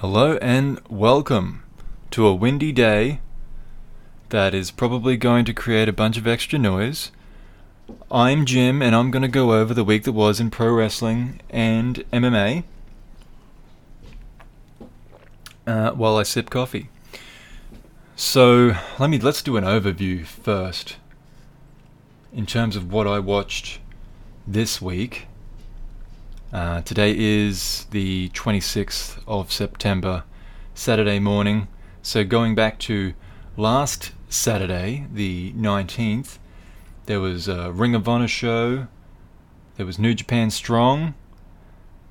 Hello and welcome to a windy day that is probably going to create a bunch of extra noise. I'm Jim and I'm going to go over the week that was in pro wrestling and MMA uh, while I sip coffee. So let me let's do an overview first in terms of what I watched this week. Uh, today is the 26th of September, Saturday morning. So going back to last Saturday, the 19th, there was a Ring of Honor show. There was New Japan Strong.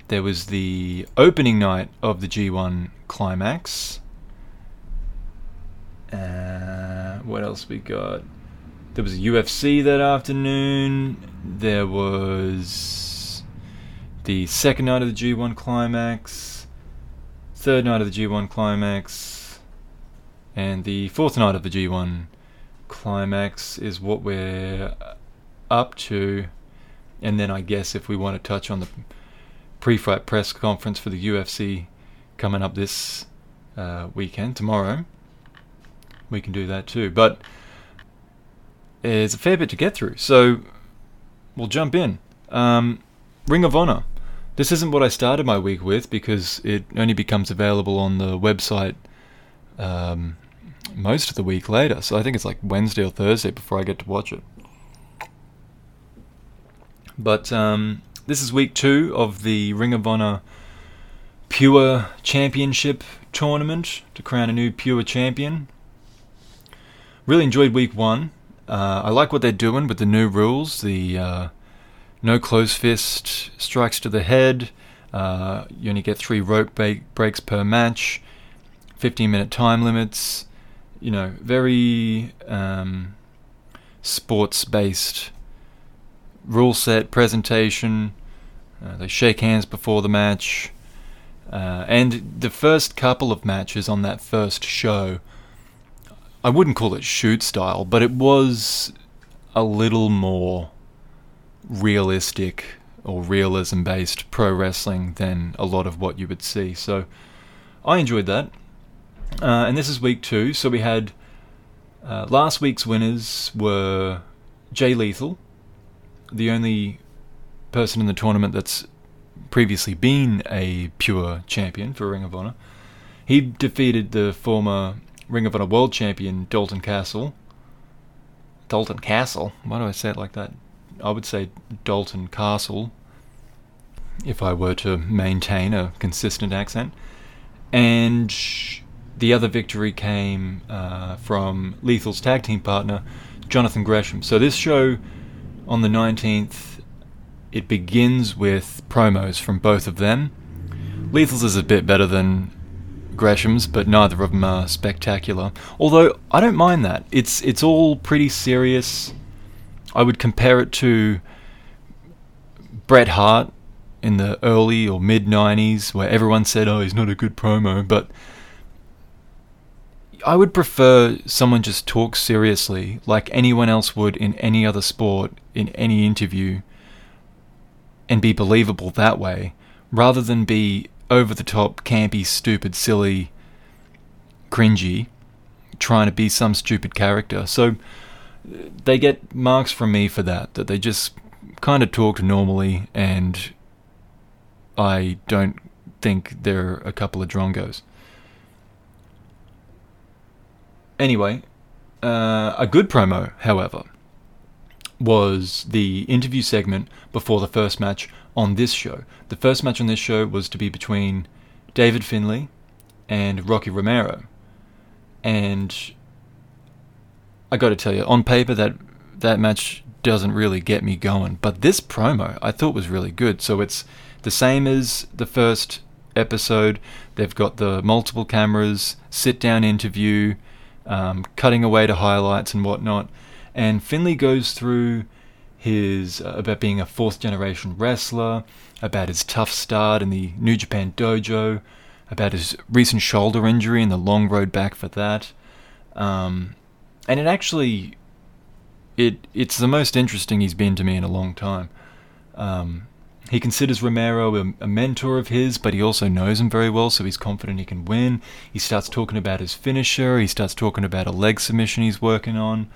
There was the opening night of the G1 Climax. Uh, what else we got? There was a UFC that afternoon. There was the second night of the G1 Climax, third night of the G1 Climax, and the fourth night of the G1 Climax is what we're up to. And then I guess if we want to touch on the pre-fight press conference for the UFC coming up this uh, weekend, tomorrow, we can do that too. But it's a fair bit to get through, so we'll jump in. Um, Ring of Honor. This isn't what I started my week with because it only becomes available on the website um, most of the week later. So I think it's like Wednesday or Thursday before I get to watch it. But um, this is week two of the Ring of Honor Pure Championship tournament to crown a new Pure champion. Really enjoyed week one. Uh, I like what they're doing with the new rules. The uh, no close fist strikes to the head. Uh, you only get three rope breaks per match. 15 minute time limits. You know, very um, sports based rule set presentation. Uh, they shake hands before the match. Uh, and the first couple of matches on that first show, I wouldn't call it shoot style, but it was a little more realistic or realism based pro wrestling than a lot of what you would see. So I enjoyed that. Uh, and this is week two. So we had uh, last week's winners were Jay Lethal, the only person in the tournament that's previously been a pure champion for Ring of Honor. He defeated the former Ring of Honor World Champion Dalton Castle. Dalton Castle? Why do I say it like that? I would say Dalton Castle, if I were to maintain a consistent accent. And the other victory came uh, from Lethal's tag team partner, Jonathan Gresham. So this show on the 19th, it begins with promos from both of them. Lethal's is a bit better than Gresham's, but neither of them are spectacular. Although I don't mind that. It's it's all pretty serious I would compare it to Bret Hart in the early or mid 90s, where everyone said, oh, he's not a good promo, but I would prefer someone just talk seriously, like anyone else would in any other sport, in any interview, and be believable that way, rather than be over the top, campy, stupid, silly, cringy, trying to be some stupid character. So, they get marks from me for that, that they just kind of talk normally and I don't think they're a couple of drongos. Anyway, uh, a good promo, however, was the interview segment before the first match on this show. The first match on this show was to be between David Finlay and Rocky Romero. And I got to tell you, on paper that that match doesn't really get me going, but this promo I thought was really good. So it's the same as the first episode. They've got the multiple cameras, sit down interview, um, cutting away to highlights and whatnot. And Finlay goes through his uh, about being a fourth generation wrestler, about his tough start in the New Japan dojo, about his recent shoulder injury and the long road back for that. Um, and it actually it it's the most interesting he's been to me in a long time. Um, he considers Romero a, a, mentor of his, but he also knows him very well, so he's confident he can win. He starts talking about his finisher. He starts talking about a leg submission he's working on.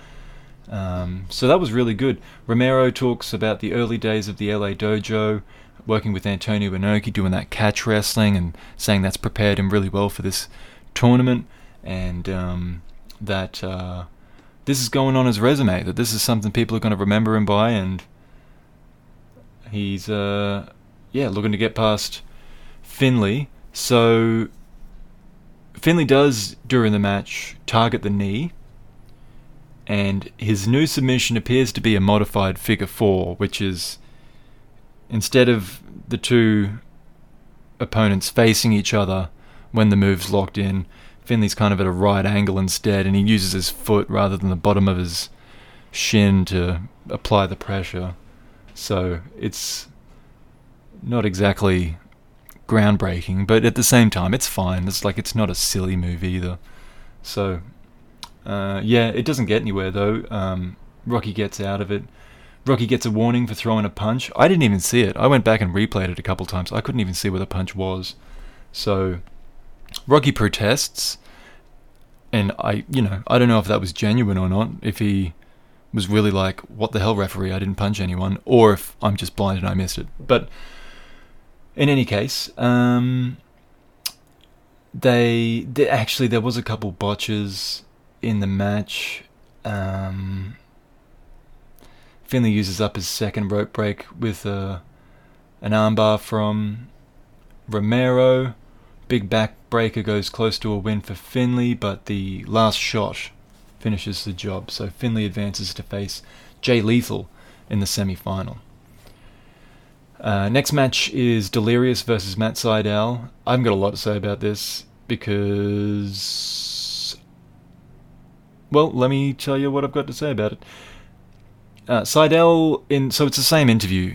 Um, so that was really good. Romero talks about the early days of the LA dojo, working with Antonio Inoki, doing that catch wrestling, and saying that's prepared him really well for this tournament, and um, that uh, this is going on his resume, that this is something people are going to remember him by, and he's uh, yeah looking to get past Finlay. So Finlay does during the match target the knee and his new submission appears to be a modified figure four, which is instead of the two opponents facing each other when the move's locked in, Finlay's kind of at a right angle instead, and he uses his foot rather than the bottom of his shin to apply the pressure. So it's not exactly groundbreaking, but at the same time, it's fine. It's like it's not a silly move either. So uh, yeah, it doesn't get anywhere though. Um, Rocky gets out of it. Rocky gets a warning for throwing a punch. I didn't even see it. I went back and replayed it a couple times. I couldn't even see where the punch was. So Rocky protests, and I, you know, I don't know if that was genuine or not. If he was really like, "What the hell, referee? I didn't punch anyone," or if I'm just blind and I missed it. But in any case, um, they, they actually there was a couple botches in the match. Um, Finlay uses up his second rope break with a, uh, an armbar from Romero. Big backbreaker goes close to a win for Finlay, but the last shot finishes the job. So Finlay advances to face Jay Lethal in the semi final. Uh, next match is Delirious versus Matt Sydal. I haven't got a lot to say about this because well, let me tell you what I've got to say about it. Uh, Sydal, in so it's the same interview,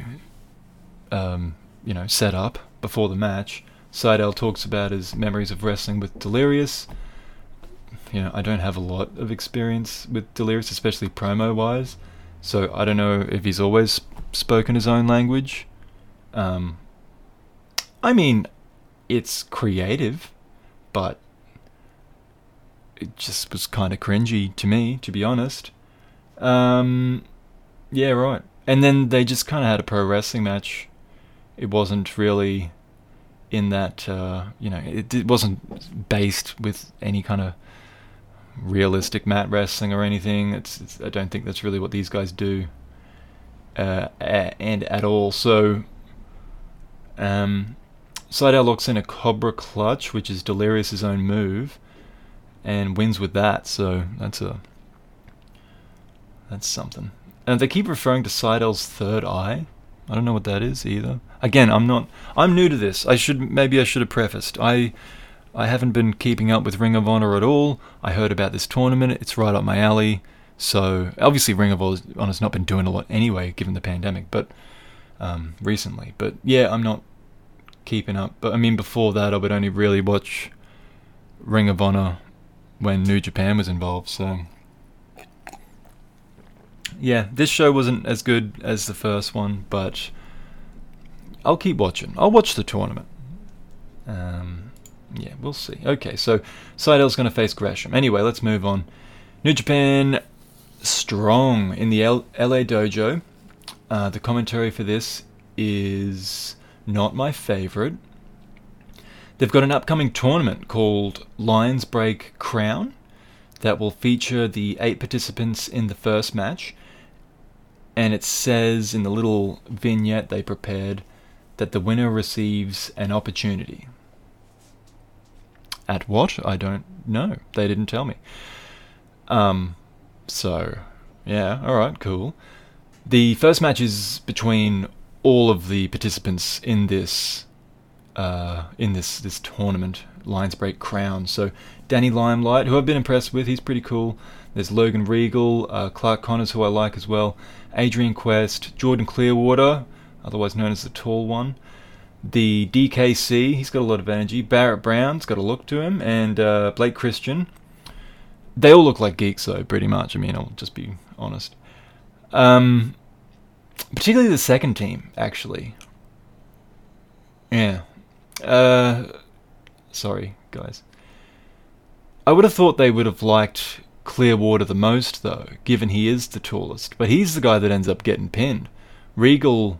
um, you know, set up before the match. Sydal talks about his memories of wrestling with Delirious. You know, I don't have a lot of experience with Delirious, especially promo wise, so I don't know if he's always spoken his own language. Um, I mean, it's creative, but it just was kind of cringy to me, to be honest. Um, yeah, right. And then they just kind of had a pro wrestling match. It wasn't really in that, uh, you know, it, it wasn't based with any kind of realistic mat wrestling or anything. It's, it's I don't think that's really what these guys do, uh, and at all. So, um, locks in a Cobra Clutch, which is Delirious's own move and wins with that. So that's a that's something. And they keep referring to Sydal's third eye. I don't know what that is either. Again, I'm not. I'm new to this. I should maybe I should have prefaced. I I haven't been keeping up with Ring of Honor at all. I heard about this tournament. It's right up my alley. So obviously, Ring of Honor's not been doing a lot anyway, given the pandemic. But um, recently, but yeah, I'm not keeping up. But I mean, before that, I would only really watch Ring of Honor when New Japan was involved. So yeah, this show wasn't as good as the first one, but I'll keep watching. I'll watch the tournament. Um, yeah, we'll see. Okay, so Sydal's going to face Gresham. Anyway, let's move on. New Japan strong in the L- LA dojo. Uh, the commentary for this is not my favorite. They've got an upcoming tournament called Lions Break Crown that will feature the eight participants in the first match. And it says in the little vignette they prepared that the winner receives an opportunity. At what? I don't know. They didn't tell me. Um, so, yeah, alright, cool. The first match is between all of the participants in this uh, in this this tournament, Lions Break Crown. So Danny Limelight, who I've been impressed with, he's pretty cool. There's Logan Regal, uh, Clark Connors, who I like as well. Adrian Quest, Jordan Clearwater, otherwise known as the Tall One. The DKC, he's got a lot of energy. Barrett Brown's got a look to him, and uh, Blake Christian. They all look like geeks, though, pretty much. I mean, I'll just be honest. Um, particularly the second team, actually. Yeah. Uh, sorry, guys. I would have thought they would have liked Clearwater the most, though, given he is the tallest. But he's the guy that ends up getting pinned. Regal,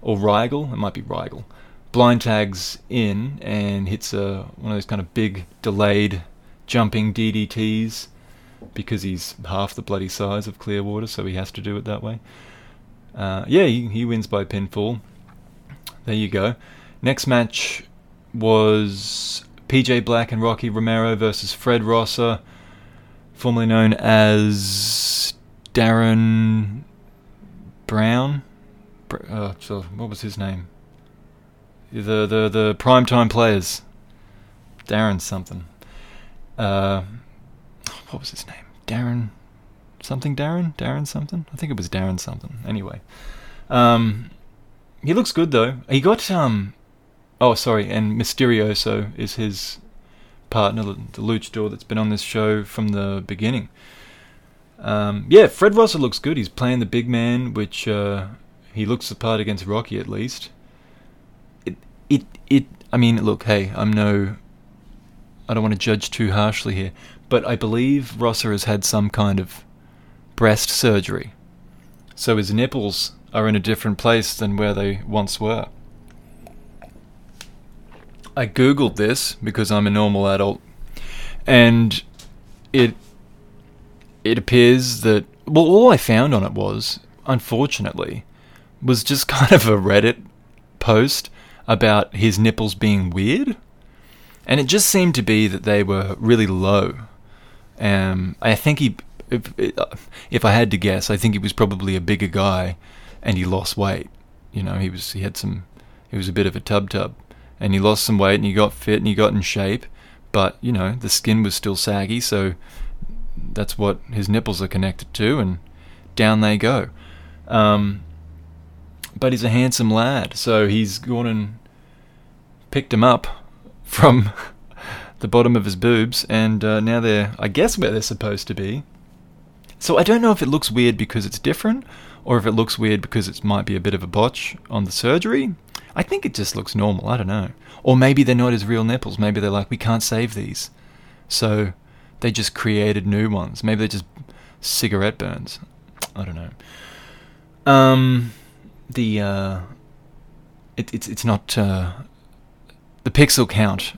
or Rigel, it might be Rigel, blind tags in and hits a, one of those kind of big delayed jumping DDTs because he's half the bloody size of Clearwater, so he has to do it that way. Uh, yeah, he, he wins by pinfall. There you go. Next match was PJ Black and Rocky Romero versus Fred Rosser, formerly known as Darren Brown. Uh, so what was his name? The the the primetime players. Darren something. Uh, what was his name? Darren something. Darren. Darren something. I think it was Darren something. Anyway, um, he looks good though. He got um, oh sorry, and Mysterioso is his partner, the luchador that's been on this show from the beginning. Um, yeah, Fred Rosser looks good. He's playing the big man, which uh, he looks the part against Rocky at least. It, it, it. I mean, look, hey, I'm no. I don't want to judge too harshly here, but I believe Rosser has had some kind of breast surgery, so his nipples are in a different place than where they once were. I googled this because I'm a normal adult, and it it appears that well, all I found on it was, unfortunately, was just kind of a Reddit post about his nipples being weird. And it just seemed to be that they were really low. Um, I think he, if, if I had to guess, I think he was probably a bigger guy and he lost weight. You know, he was, he had some, he was a bit of a tub tub and he lost some weight and he got fit and he got in shape. But, you know, the skin was still saggy, so that's what his nipples are connected to, and down they go. Um, but he's a handsome lad, so he's gone and picked him up from the bottom of his boobs, and uh, now they're, I guess, where they're supposed to be. So I don't know if it looks weird because it's different, or if it looks weird because it might be a bit of a botch on the surgery. I think it just looks normal. I don't know. Or maybe they're not his real nipples. Maybe they're like, we can't save these. So they just created new ones. Maybe they're just cigarette burns. I don't know. Um, the uh, it, it's it's not uh, the pixel count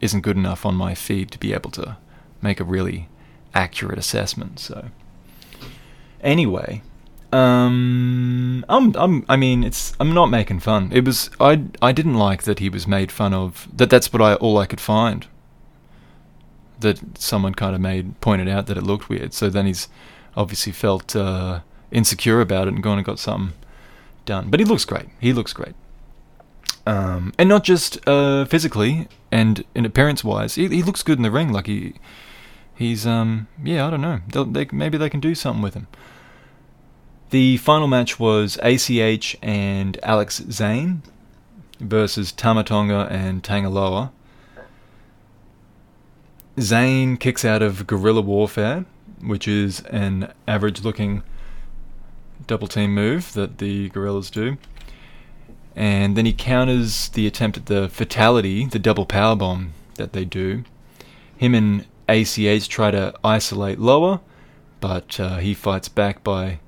isn't good enough on my feed to be able to make a really accurate assessment. So anyway, um, I'm I'm I mean it's I'm not making fun. It was I I didn't like that he was made fun of. That that's what I all I could find. That someone kind of made pointed out that it looked weird. So then he's obviously felt uh, insecure about it and gone and got something done. But he looks great. He looks great. Um, and not just uh, physically and in appearance wise. He, he, looks good in the ring. Like he, he's um, yeah. I don't know. They maybe they can do something with him. The final match was ACH and Alex Zayne versus Tama Tonga and Tangaloa. Zayne kicks out of Guerrilla Warfare, which is an average looking double team move that the Guerrillas do. And then he counters the attempt at the fatality, the double power bomb that they do. Him and ACH try to isolate Loa, but uh, he fights back by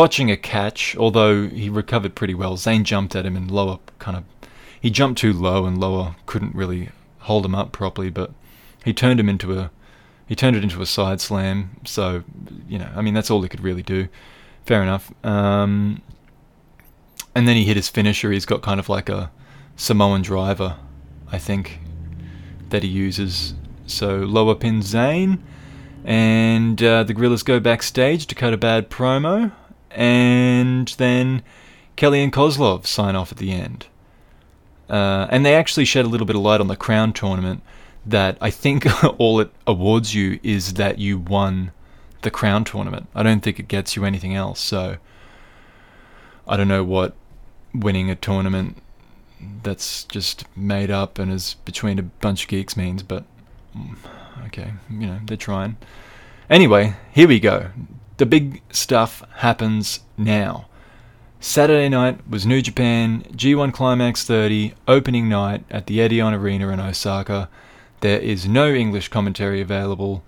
botching a catch, although he recovered pretty well. Zayne jumped at him and Loa kind of. He jumped too low and Loa couldn't really hold him up properly, but he turned him into a. He turned it into a side slam, so, you know, I mean, that's all he could really do fair enough. Um, and then he hit his finisher. He's got kind of like a Samoan driver, I think, that he uses. So Loa pin Zayne, and uh, the Guerrillas go backstage to cut a bad promo, and then Kelly and Koslov sign off at the end. Uh, and they actually shed a little bit of light on the Crown tournament that I think all it awards you is that you won the crown tournament. I don't think it gets you anything else. So I don't know what winning a tournament that's just made up and is between a bunch of geeks means, but mm, okay, you know, they're trying. Anyway, here we go. The big stuff happens now. Saturday night was New Japan G1 Climax 30 opening night at the Edion Arena in Osaka. There is no English commentary available,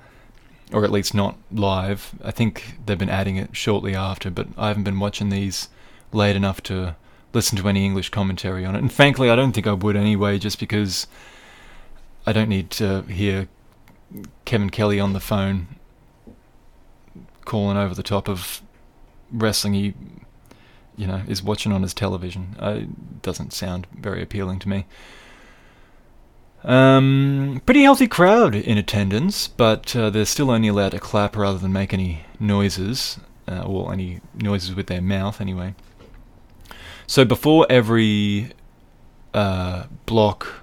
or at least not live. I think they've been adding it shortly after, but I haven't been watching these late enough to listen to any English commentary on it. And frankly, I don't think I would anyway, just because I don't need to hear Kevin Kelly on the phone calling over the top of wrestling he you know is watching on his television. It doesn't sound very appealing to me. Um, pretty healthy crowd in attendance, but uh, they're still only allowed to clap rather than make any noises, uh, or any noises with their mouth anyway. So before every uh, block,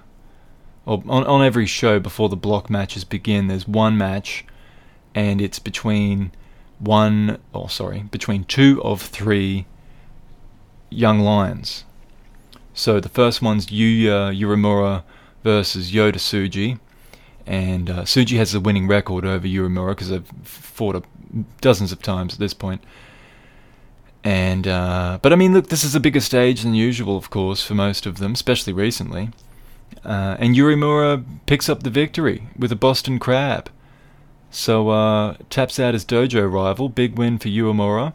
or on, on every show before the block matches begin, there's one match, and it's between one, oh sorry, between two of three young lions. So the first one's Yuya Uemura versus Yota Tsuji, and uh, Tsuji has the winning record over Uemura because they've fought dozens of times at this point. And uh, but I mean, look, this is a bigger stage than usual, of course, for most of them, especially recently. Uh, and Uemura picks up the victory with a Boston Crab. So uh, taps out his dojo rival. Big win for Uemura.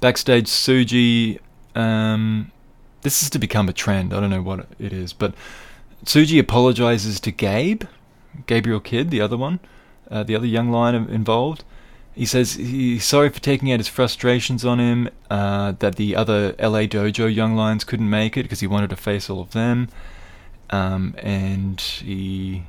Backstage, Tsuji. Um, this is to become a trend. I don't know what it is, but Tsuji apologizes to Gabe, Gabriel Kidd, the other one, uh, the other young lion involved. He says he's sorry for taking out his frustrations on him, uh, that the other LA Dojo young lions couldn't make it because he wanted to face all of them. Um, and he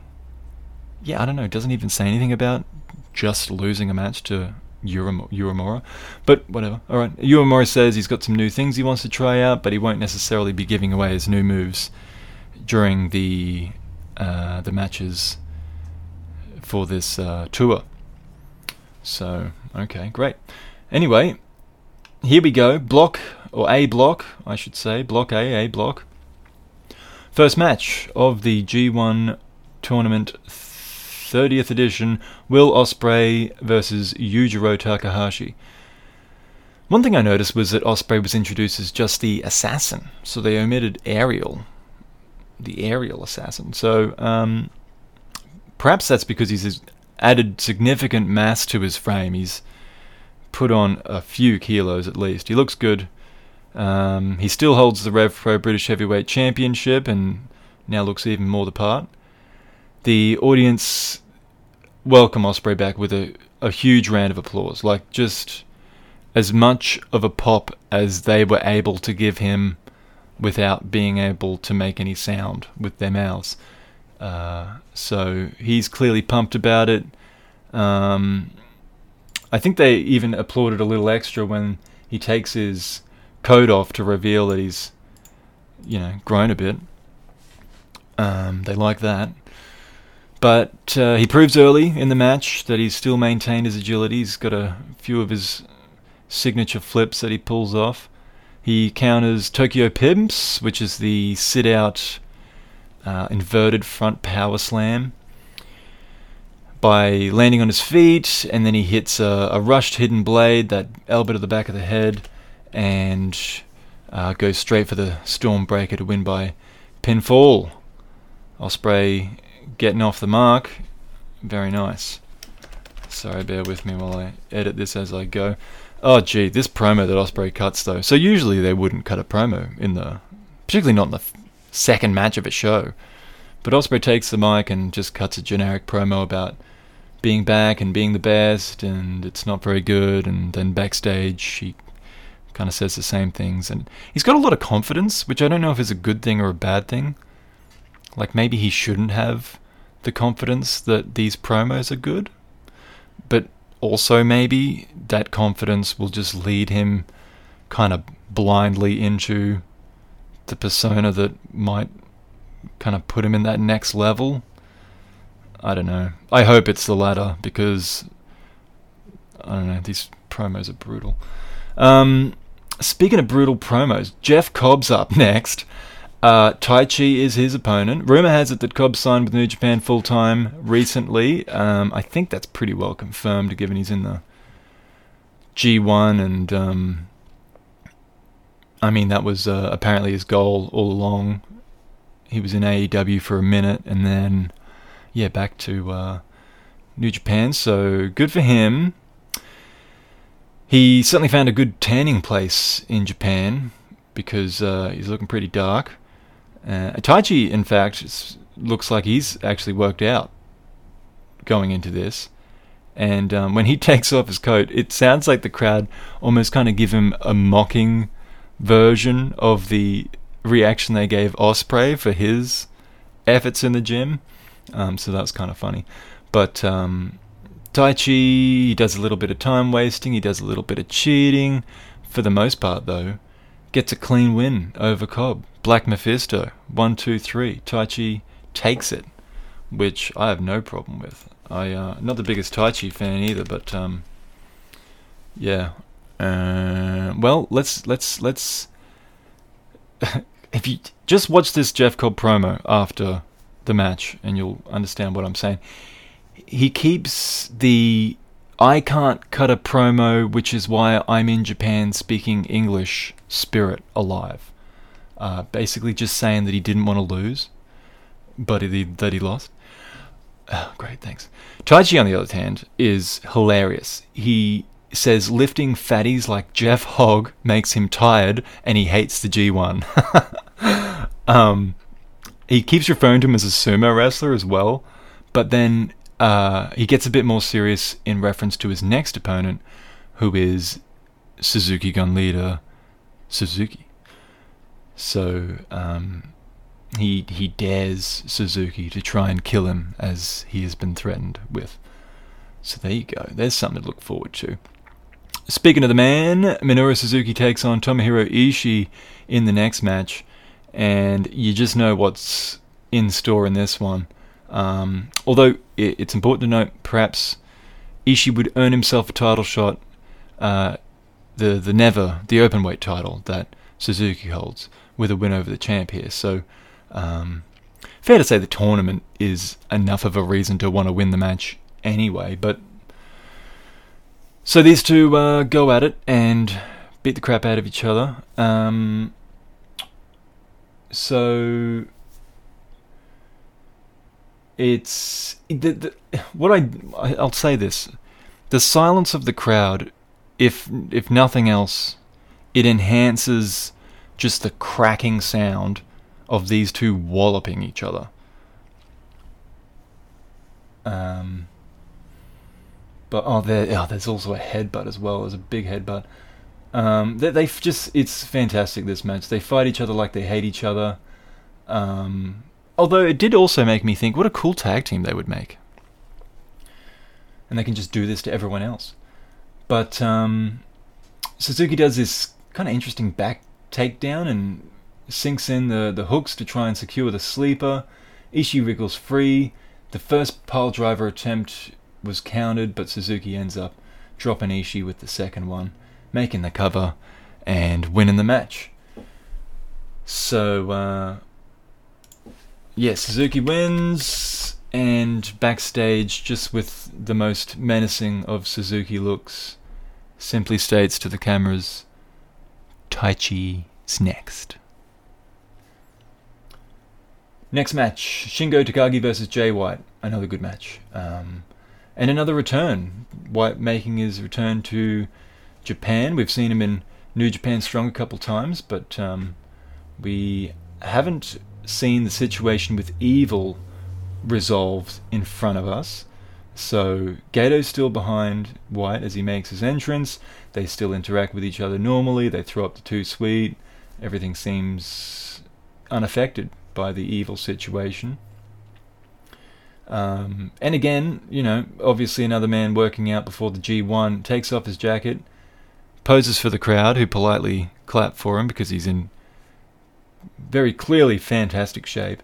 yeah, I don't know, It doesn't even say anything about just losing a match to Uemura. But whatever. All right. Uemura says he's got some new things he wants to try out, but he won't necessarily be giving away his new moves during the uh, the matches for this uh, tour. So okay, great. Anyway, here we go. Block or A block, I should say. Block A, A block. First match of the G1 tournament 30th edition Will Ospreay versus Yujiro Takahashi. One thing I noticed was that Ospreay was introduced as just the assassin, so they omitted Ariel, the aerial assassin. So um, perhaps that's because he's added significant mass to his frame. He's put on a few kilos at least. He looks good. Um, he still holds the Rev Pro British Heavyweight Championship and now looks even more the part the audience welcome Ospreay back with a, a huge round of applause. Like just as much of a pop as they were able to give him without being able to make any sound with their mouths. Uh, so he's clearly pumped about it. Um, I think they even applauded a little extra when he takes his coat off to reveal that he's, you know, grown a bit. Um, they like that. But uh, he proves early in the match that he's still maintained his agility. He's got a few of his signature flips that he pulls off. He counters Tokyo Pimps, which is the sit out uh, inverted front power slam, by landing on his feet, and then he hits a, a rushed hidden blade that elbow to the back of the head, and uh, goes straight for the Stormbreaker to win by pinfall. Ospreay getting off the mark. Very nice. Sorry, bear with me while I edit this as I go. Oh, gee, this promo that Ospreay cuts though. So usually they wouldn't cut a promo in the, particularly not in the second match of a show. But Ospreay takes the mic and just cuts a generic promo about being back and being the best, and it's not very good. And then backstage, he kind of says the same things, and he's got a lot of confidence, which I don't know if is a good thing or a bad thing. Like maybe he shouldn't have the confidence that these promos are good, but also maybe that confidence will just lead him kind of blindly into the persona that might kind of put him in that next level. I don't know. I hope it's the latter because I don't know. These promos are brutal. Um, speaking of brutal promos, Jeff Cobb's up next. Uh, Taichi is his opponent. Rumor has it that Cobb signed with New Japan full time recently. Um, I think that's pretty well confirmed, given he's in the G1 and um, I mean, that was uh, apparently his goal all along. He was in AEW for a minute and then, yeah, back to uh, New Japan. So good for him. He certainly found a good tanning place in Japan because uh, he's looking pretty dark. Uh, in fact, looks like he's actually worked out going into this. And um, when he takes off his coat, it sounds like the crowd almost kind of give him a mocking version of the reaction they gave Ospreay for his efforts in the gym. Um, so that's kind of funny. But um, Taichi, he does a little bit of time wasting, he does a little bit of cheating. For the most part, though, gets a clean win over Cobb. Black Mephisto, one, two, three. Taichi takes it, which I have no problem with. I uh, not the biggest Taichi fan either, but um, yeah. Uh, well, let's let's let's. if you just watch this Jeff Cobb promo after the match, and you'll understand what I'm saying. He keeps the I can't cut a promo, which is why I'm in Japan speaking English spirit alive. Uh, basically, just saying that he didn't want to lose, but he, that he lost. Oh, great, thanks. Taichi, on the other hand, is hilarious. He says lifting fatties like Jeff Hogg makes him tired and he hates the G1. um, he keeps referring to him as a sumo wrestler as well, but then uh, he gets a bit more serious in reference to his next opponent, who is Suzuki Gun leader Suzuki. So um, he he dares Suzuki to try and kill him as he has been threatened with. So there you go. There's something to look forward to. Speaking of the man, Minoru Suzuki takes on Tomohiro Ishii in the next match, and you just know what's in store in this one. Um, although it, it's important to note, perhaps Ishii would earn himself a title shot, uh, the the never the open weight title that Suzuki holds, with a win over the champ here. So um, fair to say the tournament is enough of a reason to want to win the match anyway. But so these two uh, go at it and beat the crap out of each other. Um, so it's the, the, what I I'll say this: the silence of the crowd, if if nothing else, it enhances just the cracking sound of these two walloping each other. Um, but oh, there, oh, there's also a headbutt as well. There's a big headbutt. Um, they, they just, it's fantastic this match. They fight each other like they hate each other. Um, although it did also make me think, what a cool tag team they would make. And they can just do this to everyone else. But um, Suzuki does this kind of interesting back takedown and sinks in the, the hooks to try and secure the sleeper. Ishii wriggles free. The first pile driver attempt was countered, but Suzuki ends up dropping Ishii with the second one, making the cover and winning the match. So, uh, yeah, Suzuki wins, and backstage, just with the most menacing of Suzuki looks, simply states to the cameras, Taichi's next. Next match Shingo Takagi versus Jay White. Another good match. Um, and another return. White making his return to Japan. We've seen him in New Japan Strong a couple times, but um, we haven't seen the situation with Evil resolved in front of us. So Gedo's still behind White as he makes his entrance. They still interact with each other normally. They throw up the two sweet. Everything seems unaffected by the evil situation. Um, and again, you know, obviously another man working out before the G1 takes off his jacket, poses for the crowd, who politely clap for him because he's in very clearly fantastic shape.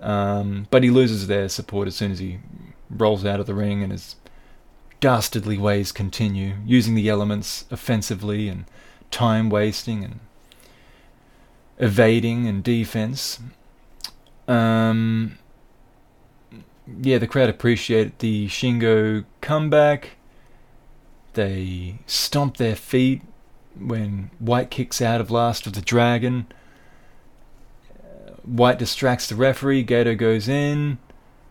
Um, but he loses their support as soon as he rolls out of the ring and his dastardly ways continue, using the elements offensively and time wasting and evading and defense. Um, yeah, the crowd appreciated the Shingo comeback. They stomp their feet when White kicks out of Last of the Dragon. White distracts the referee. Gedo goes in,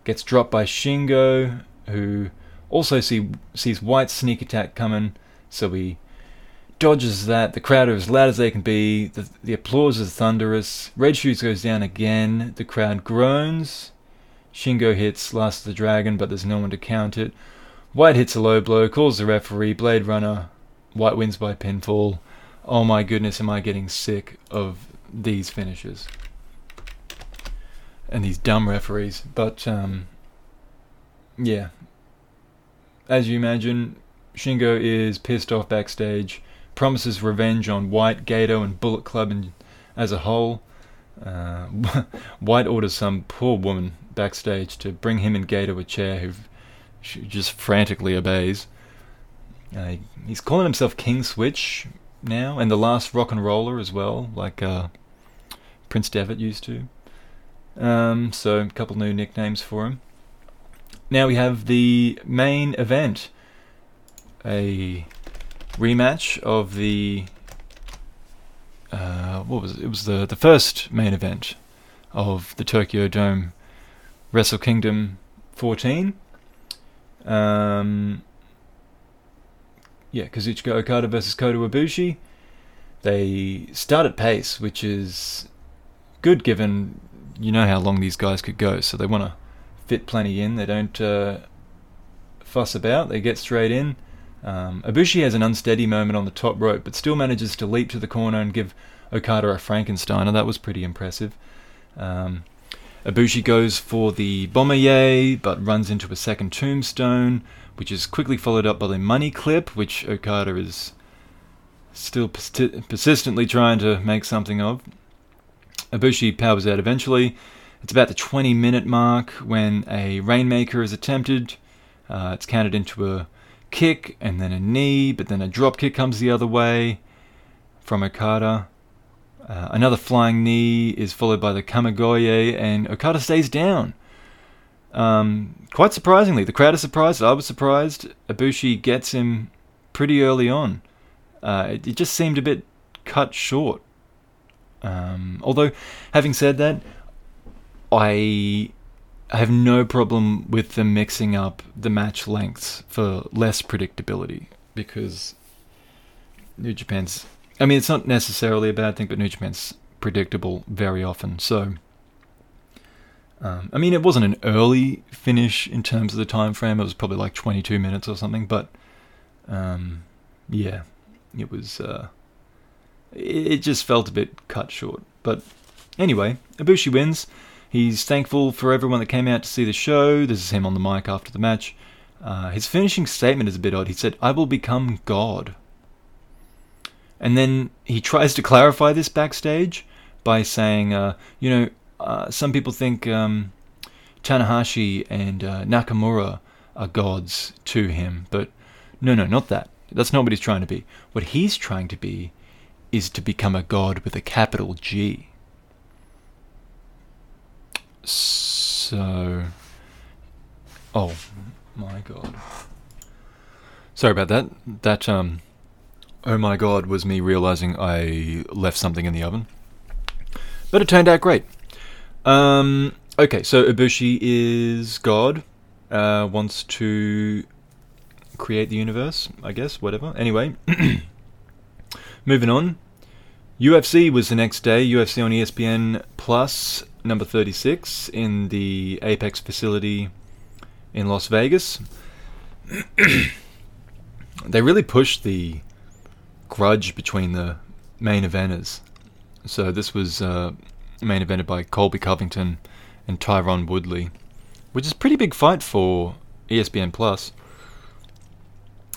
gets dropped by Shingo, who also see, sees White's sneak attack coming, so he dodges that. The crowd are as loud as they can be. The, the applause is thunderous. Red Shoes goes down again. The crowd groans. Shingo hits Last of the Dragon, but there's no one to count it. White hits a low blow, calls the referee, Blade Runner. White wins by pinfall. Oh my goodness, am I getting sick of these finishes. And these dumb referees. But, um, yeah. As you imagine, Shingo is pissed off backstage, promises revenge on White, Gedo, and Bullet Club and as a whole. Uh, White orders some poor woman backstage to bring him and Gedo a chair who just frantically obeys. Uh, he's calling himself King Switch now, and the last rock and roller as well, like uh, Prince Devitt used to. Um, so a couple new nicknames for him. Now we have the main event, a rematch of the uh, what was it? It was the the first main event of the Tokyo Dome Wrestle Kingdom 14. Um, yeah, Kazuchika Okada versus Kota Ibushi. They start at pace, which is good given you know how long these guys could go. So they want to fit plenty in. They don't uh, fuss about. They get straight in. Um, Ibushi has an unsteady moment on the top rope, but still manages to leap to the corner and give Okada a Frankensteiner. That was pretty impressive. Um, Ibushi goes for the Bomaye, but runs into a second tombstone, which is quickly followed up by the money clip, which Okada is still persi- persistently trying to make something of. Ibushi powers out eventually. It's about the 20 minute mark when a Rainmaker is attempted. Uh, it's counted into a kick and then a knee, but then a drop kick comes the other way from Okada. Uh, another flying knee is followed by the Kamigoye, and Okada stays down. Um, quite surprisingly, the crowd is surprised. I was surprised. Ibushi gets him pretty early on. Uh, it, it, just seemed a bit cut short. Um, although, having said that, I have no problem with them mixing up the match lengths for less predictability because New Japan's I mean, it's not necessarily a bad thing, but New Japan's predictable very often. So, um, I mean, it wasn't an early finish in terms of the time frame. It was probably like 22 minutes or something. But um, yeah, it was. Uh, it just felt a bit cut short. But anyway, Ibushi wins. He's thankful for everyone that came out to see the show. This is him on the mic after the match. Uh, his finishing statement is a bit odd. He said, "I will become God." And then he tries to clarify this backstage by saying, uh, you know, uh, some people think um, Tanahashi and uh, Nakamura are gods to him, but no, no, not that. That's not what he's trying to be. What he's trying to be is to become a god with a capital G. So. Oh my god. Sorry about that. That um oh my god was me realizing I left something in the oven. But it turned out great. Um, okay, so Ibushi is God, uh, wants to create the universe, I guess, whatever. Anyway, moving on. UFC was the next day. UFC on ESPN Plus, number 36, in the Apex facility in Las Vegas. they really pushed the grudge between the main eventers. So this was uh, main evented by Colby Covington and Tyron Woodley, which is a pretty big fight for ESPN Plus.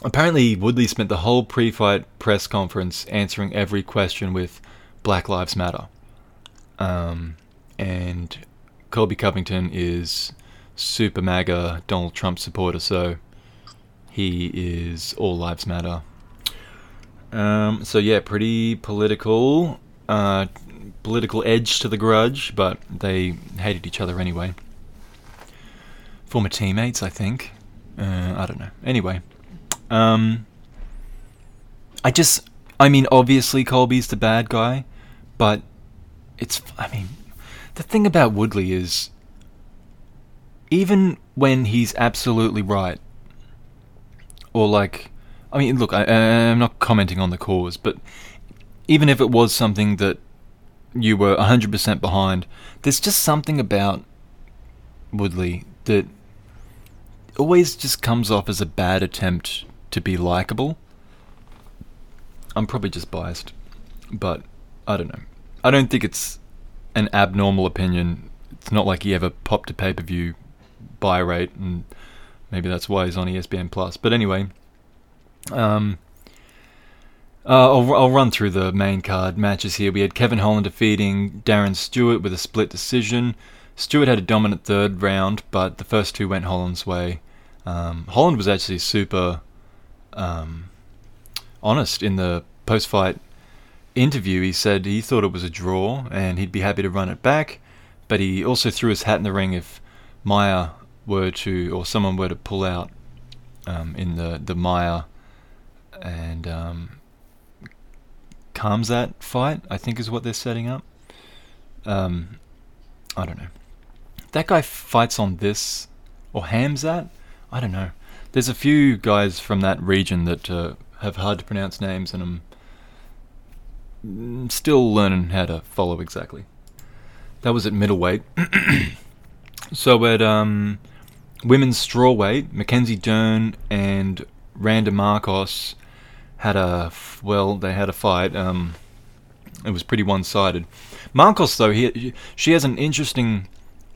Apparently, Woodley spent the whole pre-fight press conference answering every question with "Black Lives Matter," um, and Colby Covington is super MAGA Donald Trump supporter, so he is all lives matter um, so yeah, pretty political, uh, political edge to the grudge, but they hated each other anyway. Former teammates, I think. Uh, I don't know. Anyway, um, I just I mean, obviously Colby's the bad guy, but it's. I mean, the thing about Woodley is, even when he's absolutely right, or like, I mean, look, I, I'm not commenting on the cause, but even if it was something that you were 100% behind, there's just something about Woodley that always just comes off as a bad attempt to be likable. I'm probably just biased, but I don't know. I don't think it's an abnormal opinion. It's not like he ever popped a pay per view buy rate, and maybe that's why he's on ESPN Plus. But anyway, um, uh, I'll, I'll run through the main card matches here. We had Kevin Holland defeating Darren Stewart with a split decision. Stewart had a dominant third round, but the first two went Holland's way. Um, Holland was actually super um, honest in the post fight interview. He said he thought it was a draw and he'd be happy to run it back, but he also threw his hat in the ring if Maia were to, or someone were to pull out um, in the, the Maia and um, Khamzat fight, I think is what they're setting up. Um, I don't know. That guy fights on this, or Hamzat? I don't know. There's a few guys from that region that uh, have hard to pronounce names, and I'm still learning how to follow exactly. That was at middleweight. so at um, women's strawweight, Mackenzie Dern and Randa Markos had a well, they had a fight. Um, it was pretty one-sided. Markos, though, he, she has an interesting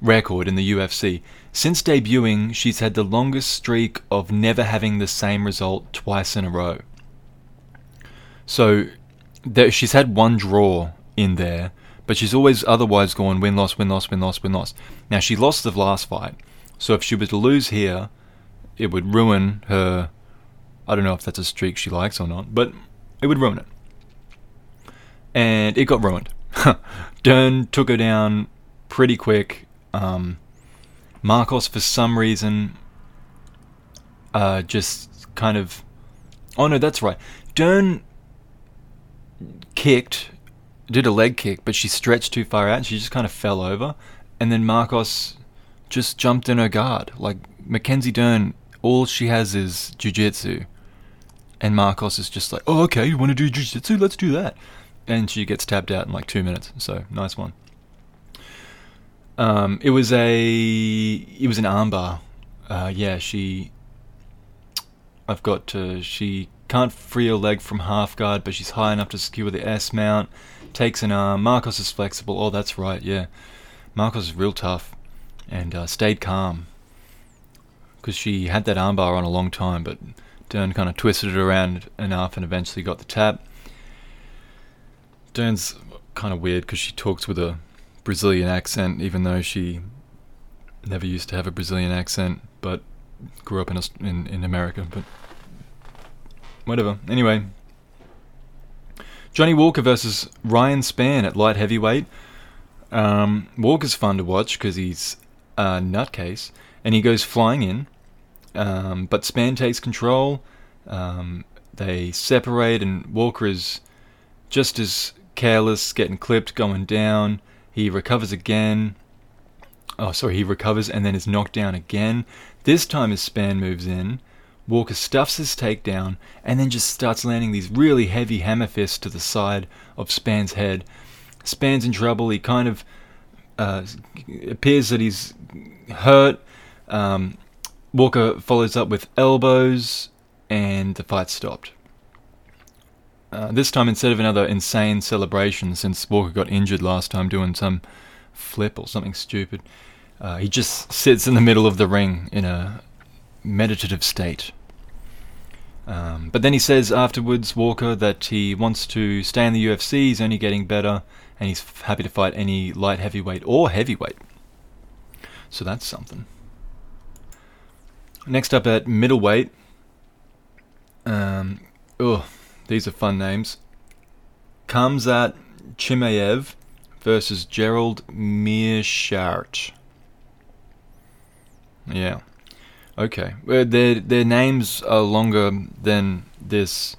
record in the UFC. Since debuting, she's had the longest streak of never having the same result twice in a row. So there, she's had one draw in there, but she's always otherwise gone win loss win loss win loss win loss. Now she lost the last fight, so if she were to lose here, it would ruin her. I don't know if that's a streak she likes or not, but it would ruin it. And it got ruined. Dern took her down pretty quick. Um, Markos, for some reason, uh, just kind of. Oh no, that's right. Dern kicked, did a leg kick, but she stretched too far out and she just kind of fell over. And then Markos just jumped in her guard. Like Mackenzie Dern, all she has is jujitsu. And Markos is just like, oh, okay, you want to do jujitsu? Let's do that. And she gets tapped out in like two minutes. So nice one. Um, it was a it was an armbar. Uh, yeah, she. I've got to. She can't free her leg from half guard, but she's high enough to secure the S mount. Takes an arm. Markos is flexible. Oh, that's right, yeah. Markos is real tough and uh, stayed calm because she had that armbar on a long time, but Dern kind of twisted it around enough and eventually got the tap. Dern's kind of weird because she talks with a Brazilian accent, even though she never used to have a Brazilian accent, but grew up in in, in America. But whatever. Anyway, Johnny Walker versus Ryan Spann at light heavyweight. Um, Walker's fun to watch because he's a nutcase and he goes flying in, um, but Spann takes control. Um, they separate, and Walker is just as careless, getting clipped, going down. He recovers again. Oh, sorry, he recovers and then is knocked down again. This time, his Spann moves in, Walker stuffs his takedown and then just starts landing these really heavy hammer fists to the side of Spann's head. Spann's in trouble. He kind of uh, appears that he's hurt. Um, Walker follows up with elbows, and the fight stopped. Uh, this time, instead of another insane celebration, since Walker got injured last time doing some flip or something stupid, uh, he just sits in the middle of the ring in a meditative state. Um, but then he says afterwards, Walker, that he wants to stay in the UFC, he's only getting better, and he's happy to fight any light heavyweight or heavyweight. So that's something. Next up at middleweight. Um, oh, these are fun names. Khamzat Chimaev versus Gerald Meerschaert. Yeah. Okay. Well, their their names are longer than this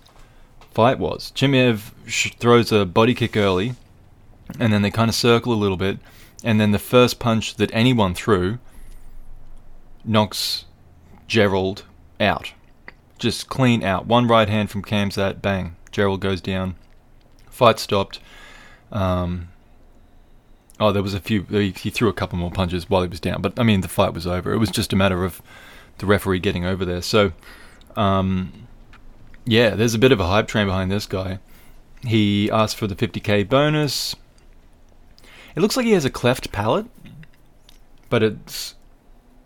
fight was. Chimaev sh- throws a body kick early, and then they kind of circle a little bit, and then the first punch that anyone threw knocks Gerald out. Just clean out. One right hand from Khamzat, bang. Gerald goes down. Fight stopped. Um, oh, there was a few. He, he threw a couple more punches while he was down, but I mean, the fight was over. It was just a matter of the referee getting over there. So, um, yeah, there's a bit of a hype train behind this guy. He asked for the 50k bonus. It looks like he has a cleft palate, but it's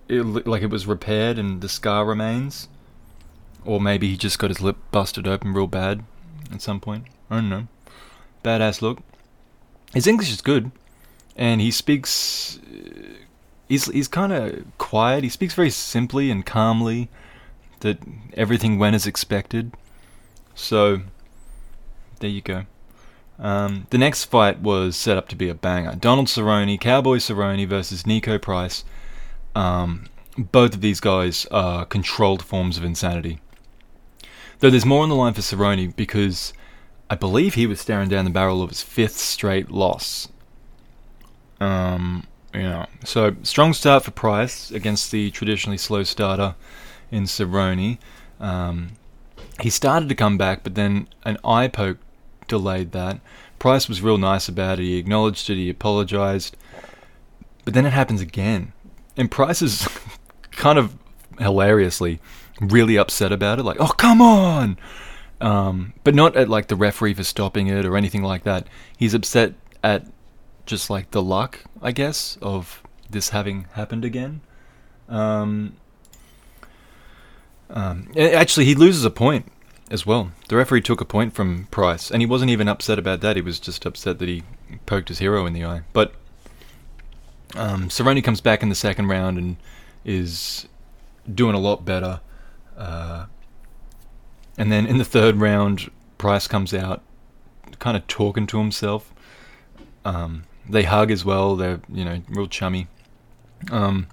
it, like it was repaired and the scar remains. Or maybe he just got his lip busted open real bad at some point. I don't know. Badass look. His English is good, and he speaks. He's he's kind of quiet. He speaks very simply and calmly. That everything went as expected. So there you go. Um, the next fight was set up to be a banger. Donald Cerrone, Cowboy Cerrone versus Niko Price. Um, both of these guys are controlled forms of insanity. Though there's more on the line for Cerrone because I believe he was staring down the barrel of his fifth straight loss. Um, yeah. So strong start for Price against the traditionally slow starter in Cerrone. Um, he started to come back, but then an eye poke delayed that. Price was real nice about it. He acknowledged it. He apologized. But then it happens again. And Price is kind of hilariously really upset about it. Like, oh, come on! Um, but not at like the referee for stopping it or anything like that. He's upset at just like the luck, I guess, of this having happened again. Um, um, actually, he loses a point as well. The referee took a point from Price, and he wasn't even upset about that. He was just upset that he poked his hero in the eye. But um, Cerrone comes back in the second round and is doing a lot better. Uh, and then in the third round, Price comes out, kind of talking to himself. Um, they hug as well. They're you know real chummy. Um,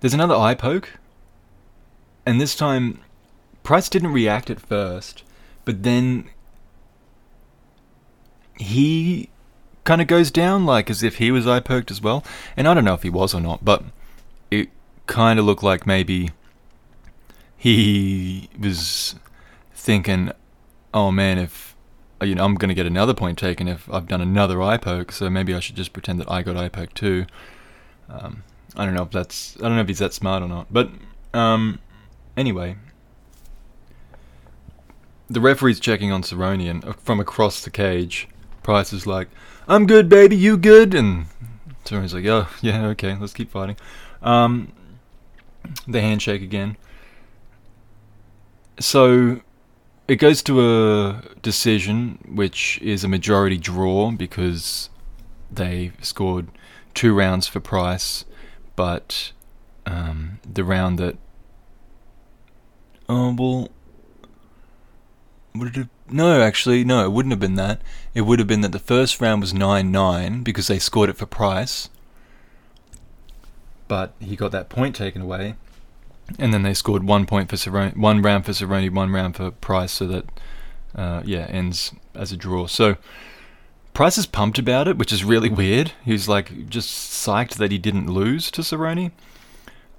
there's another eye poke, and this time Price didn't react at first, but then he kind of goes down like as if he was eye poked as well. And I don't know if he was or not, but it kind of looked like maybe he was thinking, "Oh man, if you know, I'm going to get another point taken if I've done another eye poke, so maybe I should just pretend that I got eye poke too." Um, I don't know if that's I don't know if he's that smart or not, but um, anyway, the referee's checking on Cerrone, and uh, from across the cage, Price is like, "I'm good, baby. You good?" And Cerrone's like, "Oh, yeah, okay. Let's keep fighting." Um, the handshake again. So it goes to a decision, which is a majority draw because they scored two rounds for Price, but um, the round that oh well, would it have, no actually no it wouldn't have been that. It would have been that the first round was nine nine because they scored it for Price, but he got that point taken away and then they scored one point for Cerrone, one round for Cerrone, one round for Price, so that uh, yeah ends as a draw. So Price is pumped about it, which is really weird. He's like just psyched that he didn't lose to Cerrone,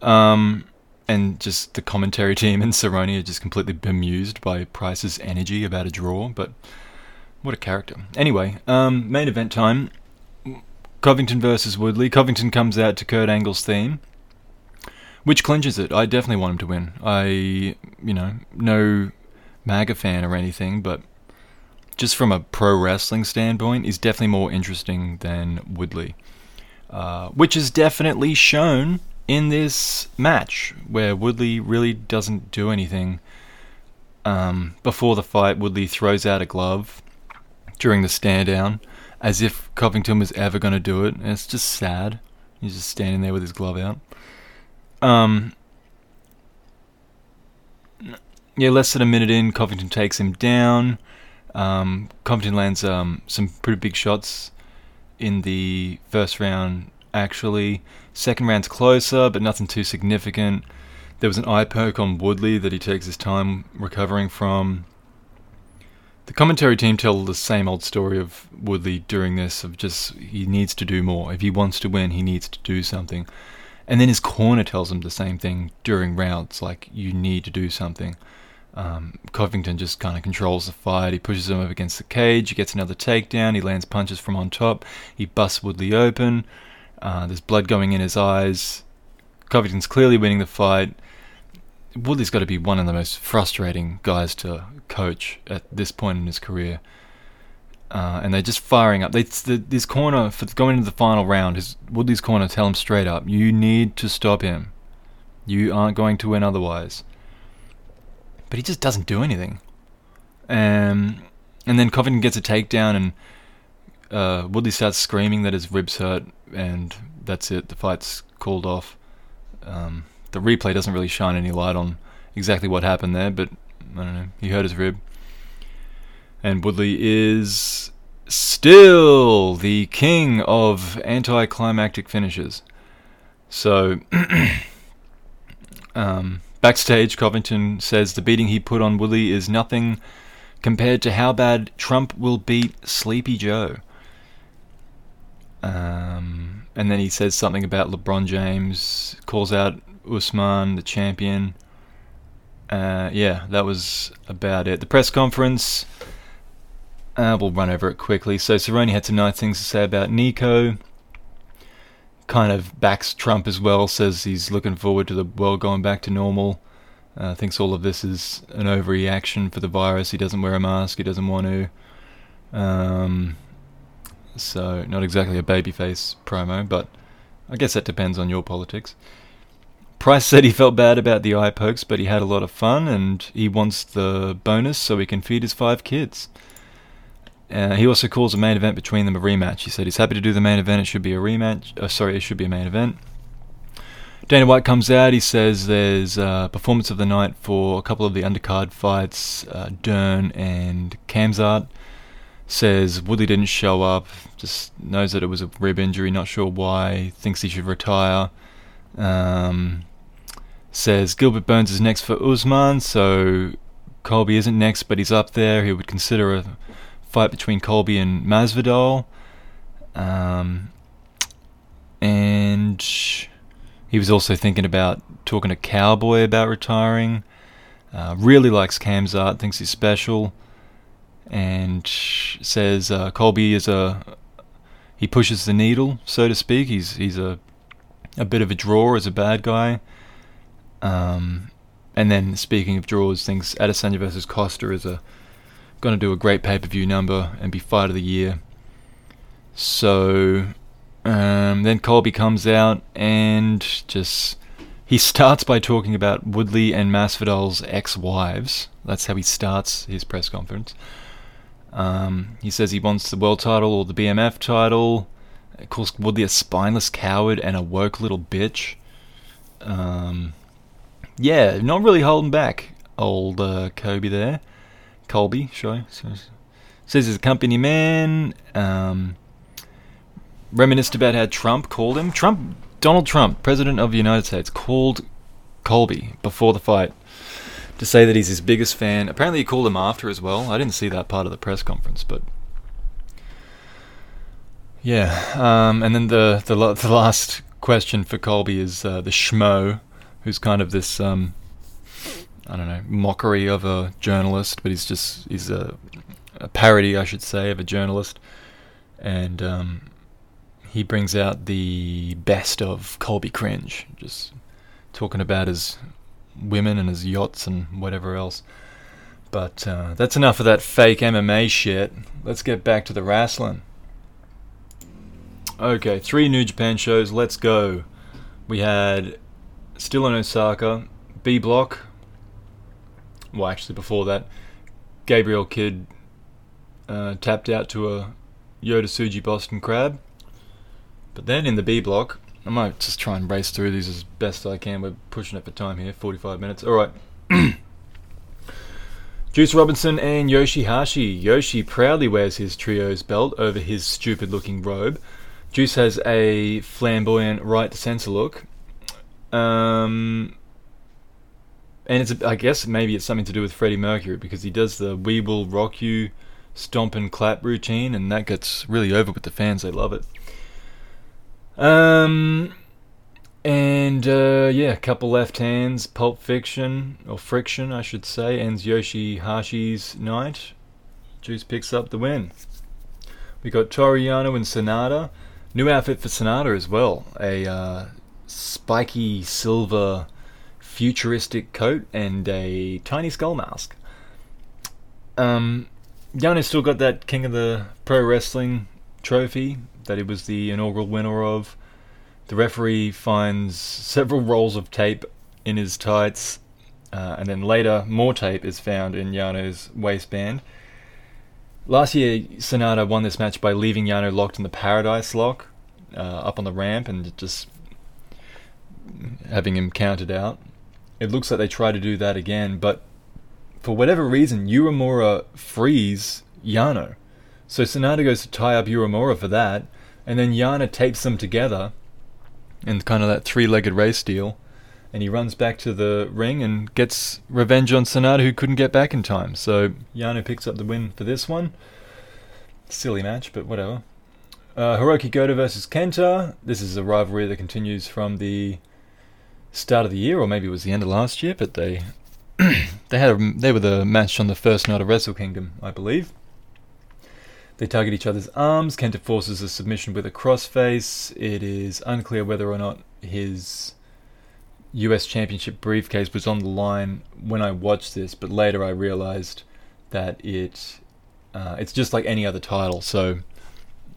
um, and just the commentary team and Cerrone are just completely bemused by Price's energy about a draw. But what a character! Anyway, um, main event time. Covington versus Woodley. Covington comes out to Kurt Angle's theme which clinches it. I definitely want him to win. I, you know, no MAGA fan or anything, but just from a pro wrestling standpoint, he's definitely more interesting than Woodley. Uh, which is definitely shown in this match, where Woodley really doesn't do anything. Um, before the fight, Woodley throws out a glove during the stand down, as if Covington was ever going to do it, and it's just sad. He's just standing there with his glove out. Um, yeah, less than a minute in, Covington takes him down. Um, Covington lands um, some pretty big shots in the first round, actually. Second round's closer, but nothing too significant. There was an eye poke on Woodley that he takes his time recovering from. the commentary team tell the same old story of Woodley during this of just he needs to do more. If he wants to win, he needs to do something. And then his corner tells him the same thing during rounds, like you need to do something. Um, Covington just kind of controls the fight. He pushes him up against the cage. He gets another takedown. He lands punches from on top. He busts Woodley open. Uh, there's blood going in his eyes. Covington's clearly winning the fight. Woodley's got to be one of the most frustrating guys to coach at this point in his career. Uh, and they're just firing up. They, the, this corner for going into the final round, his Woodley's corner tell him straight up, you need to stop him. You aren't going to win otherwise. But he just doesn't do anything. Um, and then Covington gets a takedown, and uh, Woodley starts screaming that his ribs hurt, and that's it. The fight's called off. Um, the replay doesn't really shine any light on exactly what happened there, but I don't know. He hurt his rib. And Woodley is still the king of anticlimactic finishes. So, um, backstage, Covington says the beating he put on Woodley is nothing compared to how bad Trump will beat Sleepy Joe. Um, and then he says something about LeBron James, calls out Usman, the champion. Uh, yeah, that was about it. The press conference, uh, we'll run over it quickly. So Cerrone had some nice things to say about Niko. Kind of backs Trump as well, says he's looking forward to the world going back to normal. Uh, thinks all of this is an overreaction for the virus. He doesn't wear a mask. He doesn't want to. Um, so not exactly a babyface promo, but I guess that depends on your politics. Price said he felt bad about the eye pokes, but he had a lot of fun and he wants the bonus so he can feed his five kids. Uh, he also calls a main event between them a rematch. He said he's happy to do the main event. It should be a rematch. Uh, sorry, it should be a main event. Dana White comes out. He says there's a performance of the night for a couple of the undercard fights, uh, Dern and Khamzat. Says Woodley didn't show up. Just knows that it was a rib injury. Not sure why. Thinks he should retire. Um, says Gilbert Burns is next for Usman, so Colby isn't next, but he's up there. He would consider a fight between Colby and Masvidal. Um, and he was also thinking about talking to Cowboy about retiring. Uh, really likes Khamzat, thinks he's special, and says uh, Colby is a he pushes the needle, so to speak. He's he's a a bit of a draw as a bad guy. Um, and then speaking of draws, things Adesanya versus Costa is a going to do a great pay per view number and be fight of the year. So um, then Colby comes out and just he starts by talking about Woodley and Masvidal's ex-wives. That's how he starts his press conference. Um, he says he wants the world title or the BMF title. It calls Woodley a spineless coward and a woke little bitch. Um, yeah, not really holding back, old uh, Kobe there. Colby, sorry. Says he's a company man. Um, reminisced about how Trump called him. Trump, Donald Trump, President of the United States, called Colby before the fight to say that he's his biggest fan. Apparently, he called him after as well. I didn't see that part of the press conference, but yeah. Um, and then the, the the last question for Colby is uh, the schmo, who's kind of this um, I don't know mockery of a journalist, but he's just he's a, a parody, I should say, of a journalist, and um, he brings out the best of Colby cringe, just talking about his women and his yachts and whatever else. But uh, that's enough of that fake MMA shit. Let's get back to the wrestling. Okay, three New Japan shows. Let's go. We had still in Osaka, B Block. Well, actually, before that, Gabriel Kidd uh, tapped out to a Yota Tsuji Boston Crab. But then in the B block, I might just try and race through these as best I can. We're pushing it for time here, 45 minutes. All right. Juice Robinson and Yoshi-Hashi. Yoshi proudly wears his trio's belt over his stupid looking robe. Juice has a flamboyant right to censor look. Um, and it's I guess maybe it's something to do with Freddie Mercury because he does the "We Will Rock You" stomp and clap routine, and that gets really over with the fans. They love it. Um, and uh, yeah, a couple left hands. Pulp Fiction or Friction, I should say, ends Yoshi-Hashi's night. Juice picks up the win. We got Toru Yano and Sanada. New outfit for Sanada as well. A uh, spiky silver futuristic coat and a tiny skull mask. Um, Yano's still got that King of the Pro Wrestling trophy that he was the inaugural winner of. The referee finds several rolls of tape in his tights, uh, and then later more tape is found in Yano's waistband. Last year, Sanada won this match by leaving Yano locked in the Paradise Lock uh, up on the ramp and just having him counted out. It looks like they try to do that again, but for whatever reason, Uemura frees Yano. So Sanada goes to tie up Uemura for that, and then Yano tapes them together in kind of that three legged race deal. And he runs back to the ring and gets revenge on Sanada, who couldn't get back in time. So Yano picks up the win for this one. Silly match, but whatever. Uh, Hiroki Goto versus Kenta. This is a rivalry that continues from the start of the year, or maybe it was the end of last year. But they they had a, they were the match on the first night of Wrestle Kingdom, I believe. They target each other's arms. Kenta forces a submission with a crossface. It is unclear whether or not his US Championship briefcase was on the line when I watched this, but later I realized that it uh, it's just like any other title. So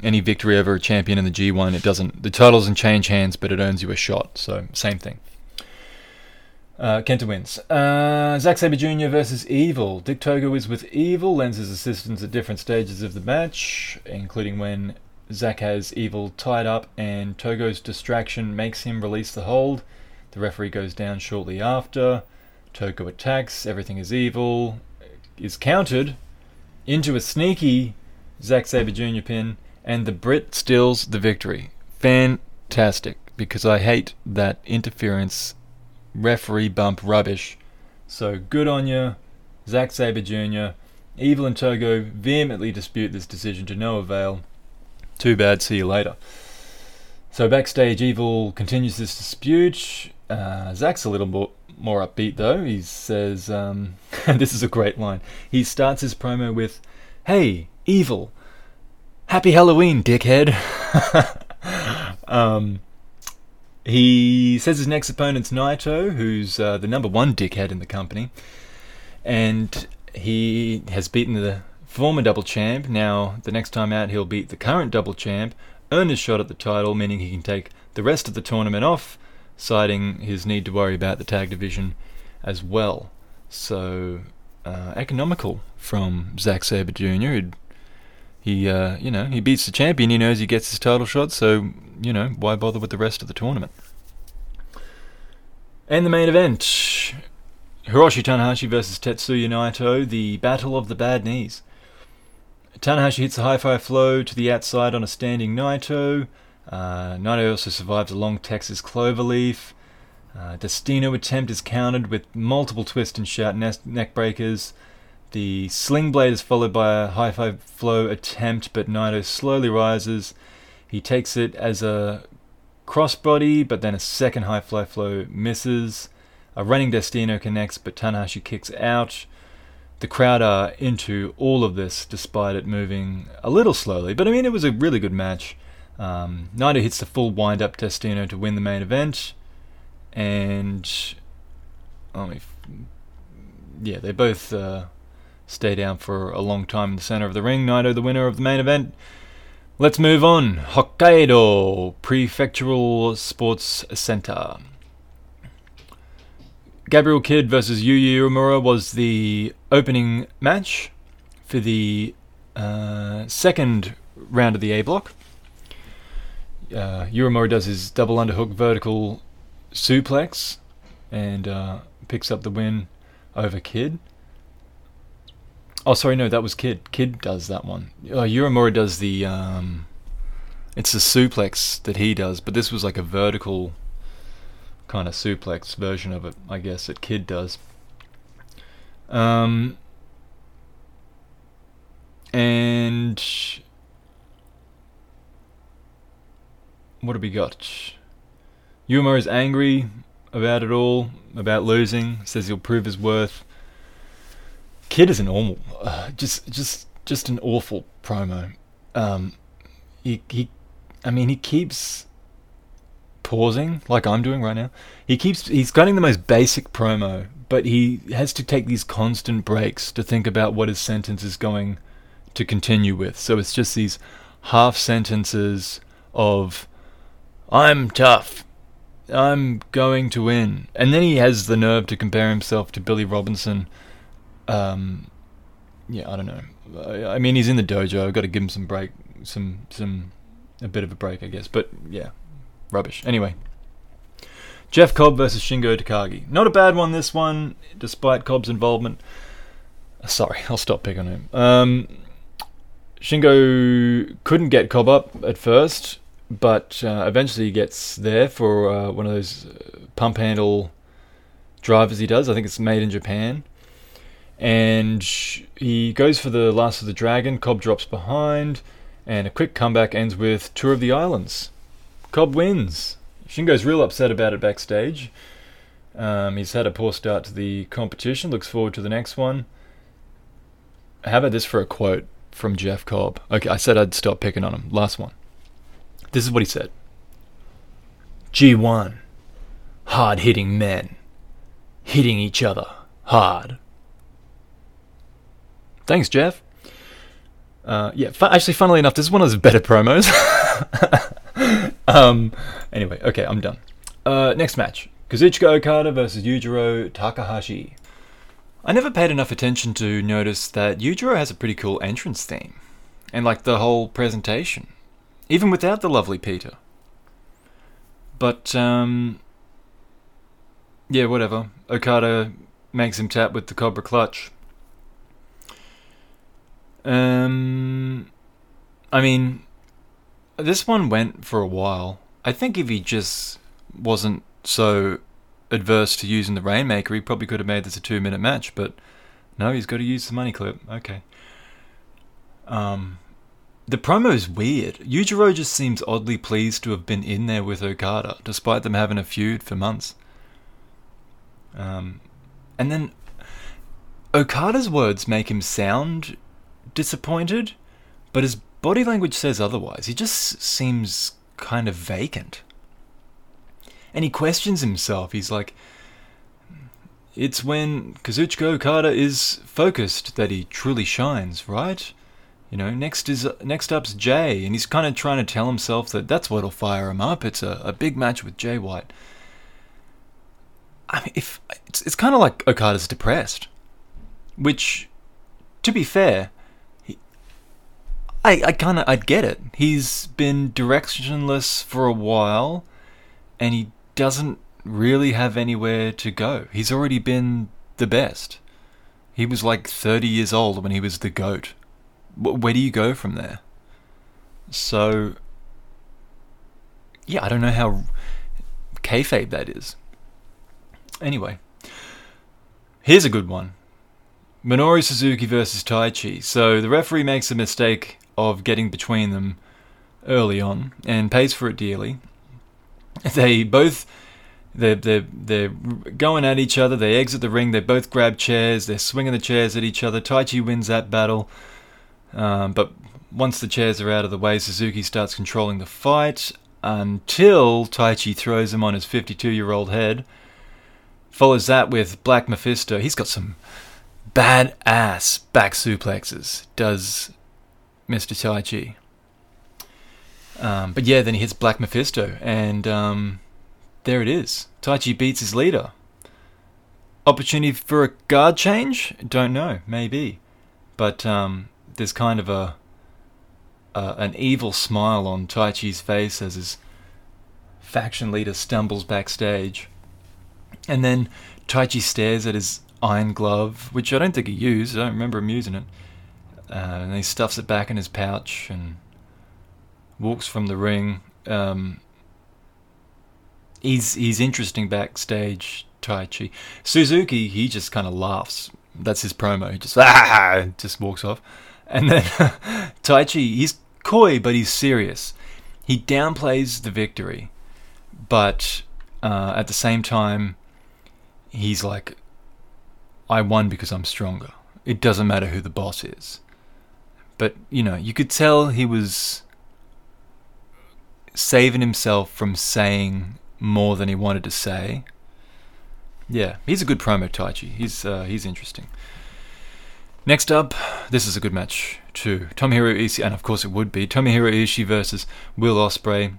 any victory over a champion in the G1, it doesn't the title doesn't change hands, but it earns you a shot. So same thing. Uh, Kenta wins. Uh, Zack Sabre Jr. versus Evil. Dick Togo is with Evil, lends his assistance at different stages of the match, including when Zack has Evil tied up and Togo's distraction makes him release the hold. The referee goes down shortly after. Togo attacks, everything is evil, is countered into a sneaky Zack Sabre Jr. pin, and the Brit steals the victory. Fantastic, because I hate that interference referee bump rubbish. So good on you, Zack Sabre Jr. Evil and Togo vehemently dispute this decision to no avail. Too bad, see you later. So backstage, Evil continues this dispute. Uh, Zack's a little more, more upbeat though. He says, um, this is a great line. He starts his promo with, Hey, Evil, happy Halloween, dickhead. um, he says his next opponent's Naito, who's uh, the number one dickhead in the company, and he has beaten the former double champ. Now, the next time out, he'll beat the current double champ, earn his shot at the title, meaning he can take the rest of the tournament off, citing his need to worry about the tag division as well. So, uh, economical from Zack Sabre Jr. He, uh, you know, he beats the champion. He knows he gets his title shot. So, you know, why bother with the rest of the tournament? And the main event Hiroshi Tanahashi versus Tetsuya Naito, the Battle of the Bad Knees. Tanahashi hits a high fly flow to the outside on a standing Naito. Uh, Naito also survives a long Texas cloverleaf. Uh, Destino attempt is countered with multiple twist and shout neck breakers. The sling blade is followed by a high fly flow attempt, but Naito slowly rises. He takes it as a crossbody, but then a second high fly flow misses. A running Destino connects, but Tanahashi kicks out. The crowd are into all of this, despite it moving a little slowly. But I mean, it was a really good match. Um, Naito hits the full wind up Destino to win the main event, and oh, yeah, they both uh, stay down for a long time in the center of the ring. Naito, the winner of the main event. Let's move on. Hokkaido Prefectural Sports Center. Gabriel Kidd versus Yuya Uemura was the opening match for the uh, second round of the A block. Uh, Uemura does his double underhook vertical suplex and uh, picks up the win over Kidd. Oh, sorry, no, that was Kidd. Kidd does that one. Uh, Uemura does the. Um, it's a suplex that he does, but this was like a vertical kind of suplex version of it, I guess, that Kidd does. Um, and what have we got? Yuma is angry about it all, about losing. Says he'll prove his worth. Kidd is an normal, uh, just just just an awful promo. Um, he he, I mean he keeps pausing like I'm doing right now. He keeps he's cutting the most basic promo, but he has to take these constant breaks to think about what his sentence is going to continue with. So it's just these half sentences of I'm tough. I'm going to win. And then he has the nerve to compare himself to Billy Robinson. Um, yeah, I don't know. I mean, he's in the dojo. I've got to give him some break, some some a bit of a break, I guess. But yeah, rubbish. Anyway, Jeff Cobb versus Shingo Takagi. Not a bad one. This one, despite Cobb's involvement. Sorry, I'll stop picking him. Um, Shingo couldn't get Cobb up at first, but uh, eventually he gets there for uh, one of those uh, pump handle drivers he does. I think it's made in Japan. And he goes for the last of the dragon. Cobb drops behind, and a quick comeback ends with Tour of the Islands. Cobb wins. Shingo's real upset about it backstage. Um, he's had a poor start to the competition. Looks forward to the next one. How about this for a quote from Jeff Cobb? Okay, I said I'd stop picking on him. Last one. This is what he said G1. Hard hitting men. Hitting each other hard. Thanks, Jeff. Uh, yeah, fu- actually, funnily enough, this is one of his better promos. um, anyway, okay, I'm done. Uh, next match Kazuchika Okada versus Yujiro Takahashi. I never paid enough attention to notice that Yujiro has a pretty cool entrance theme. And like the whole presentation even without the lovely Pieter. But, um, yeah, whatever. Okada makes him tap with the Cobra Clutch. Um, I mean, this one went for a while. I think if he just wasn't so adverse to using the Rainmaker, he probably could have made this a two minute match, but no, he's got to use the money clip. Okay. Um, the promo is weird. Yujiro just seems oddly pleased to have been in there with Okada, despite them having a feud for months. Um, and then Okada's words make him sound disappointed, but his body language says otherwise. He just seems kind of vacant. And he questions himself. He's like, it's when Kazuchika Okada is focused that he truly shines, right? You know, next is next up's Jay, and he's kind of trying to tell himself that that's what'll fire him up. It's a, a big match with Jay White. I mean, if it's it's kind of like Okada's depressed, which, to be fair, I I kind of I'd get it. He's been directionless for a while, and he doesn't really have anywhere to go. He's already been the best. He was like 30 years old when he was the GOAT where do you go from there? So, yeah, I don't know how kayfabe that is. Anyway, here's a good one Minoru Suzuki versus Taichi. So, the referee makes a mistake of getting between them early on and pays for it dearly. They both. They're, they're, they're going at each other. They exit the ring. They both grab chairs. They're swinging the chairs at each other. Taichi wins that battle. Um, but once the chairs are out of the way, Suzuki starts controlling the fight until Taichi throws him on his 52 year old head. Follows that with Black Mephisto. He's got some badass back suplexes, does Mr. Taichi. Um, but yeah, then he hits Black Mephisto, and um, there it is. Taichi beats his leader. Opportunity for a guard change? Don't know, maybe. But um, there's kind of a an evil smile on Taichi's face as his faction leader stumbles backstage. And then Taichi stares at his iron glove, which I don't think he used. I don't remember him using it. Uh, and he stuffs it back in his pouch and walks from the ring. Um, he's he's interesting backstage, Taichi. Suzuki, he just kind of laughs That's his promo. He just ah, just walks off. And then Taichi, he's coy, but he's serious. He downplays the victory, but uh, at the same time, he's like, I won because I'm stronger. It doesn't matter who the boss is. But, you know, you could tell he was saving himself from saying more than he wanted to say. Yeah, he's a good promo Taichi. He's uh, he's interesting. Next up, this is a good match too. Tomohiro Ishii, and of course it would be Tomohiro Ishii versus Will Ospreay.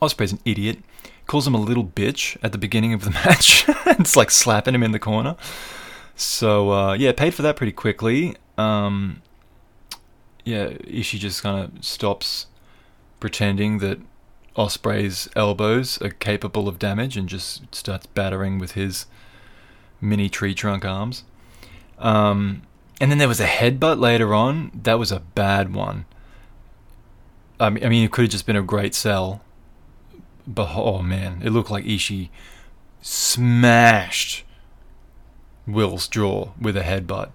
Ospreay's an idiot. Calls him a little bitch at the beginning of the match. it's like slapping him in the corner. So uh, yeah, paid for that pretty quickly. Um, yeah, Ishii just kind of stops pretending that Ospreay's elbows are capable of damage and just starts battering with his mini tree trunk arms. Um, and then there was a headbutt later on. That was a bad one. I mean, I mean, it could have just been a great sell. But oh man, it looked like Ishii smashed Will's jaw with a headbutt.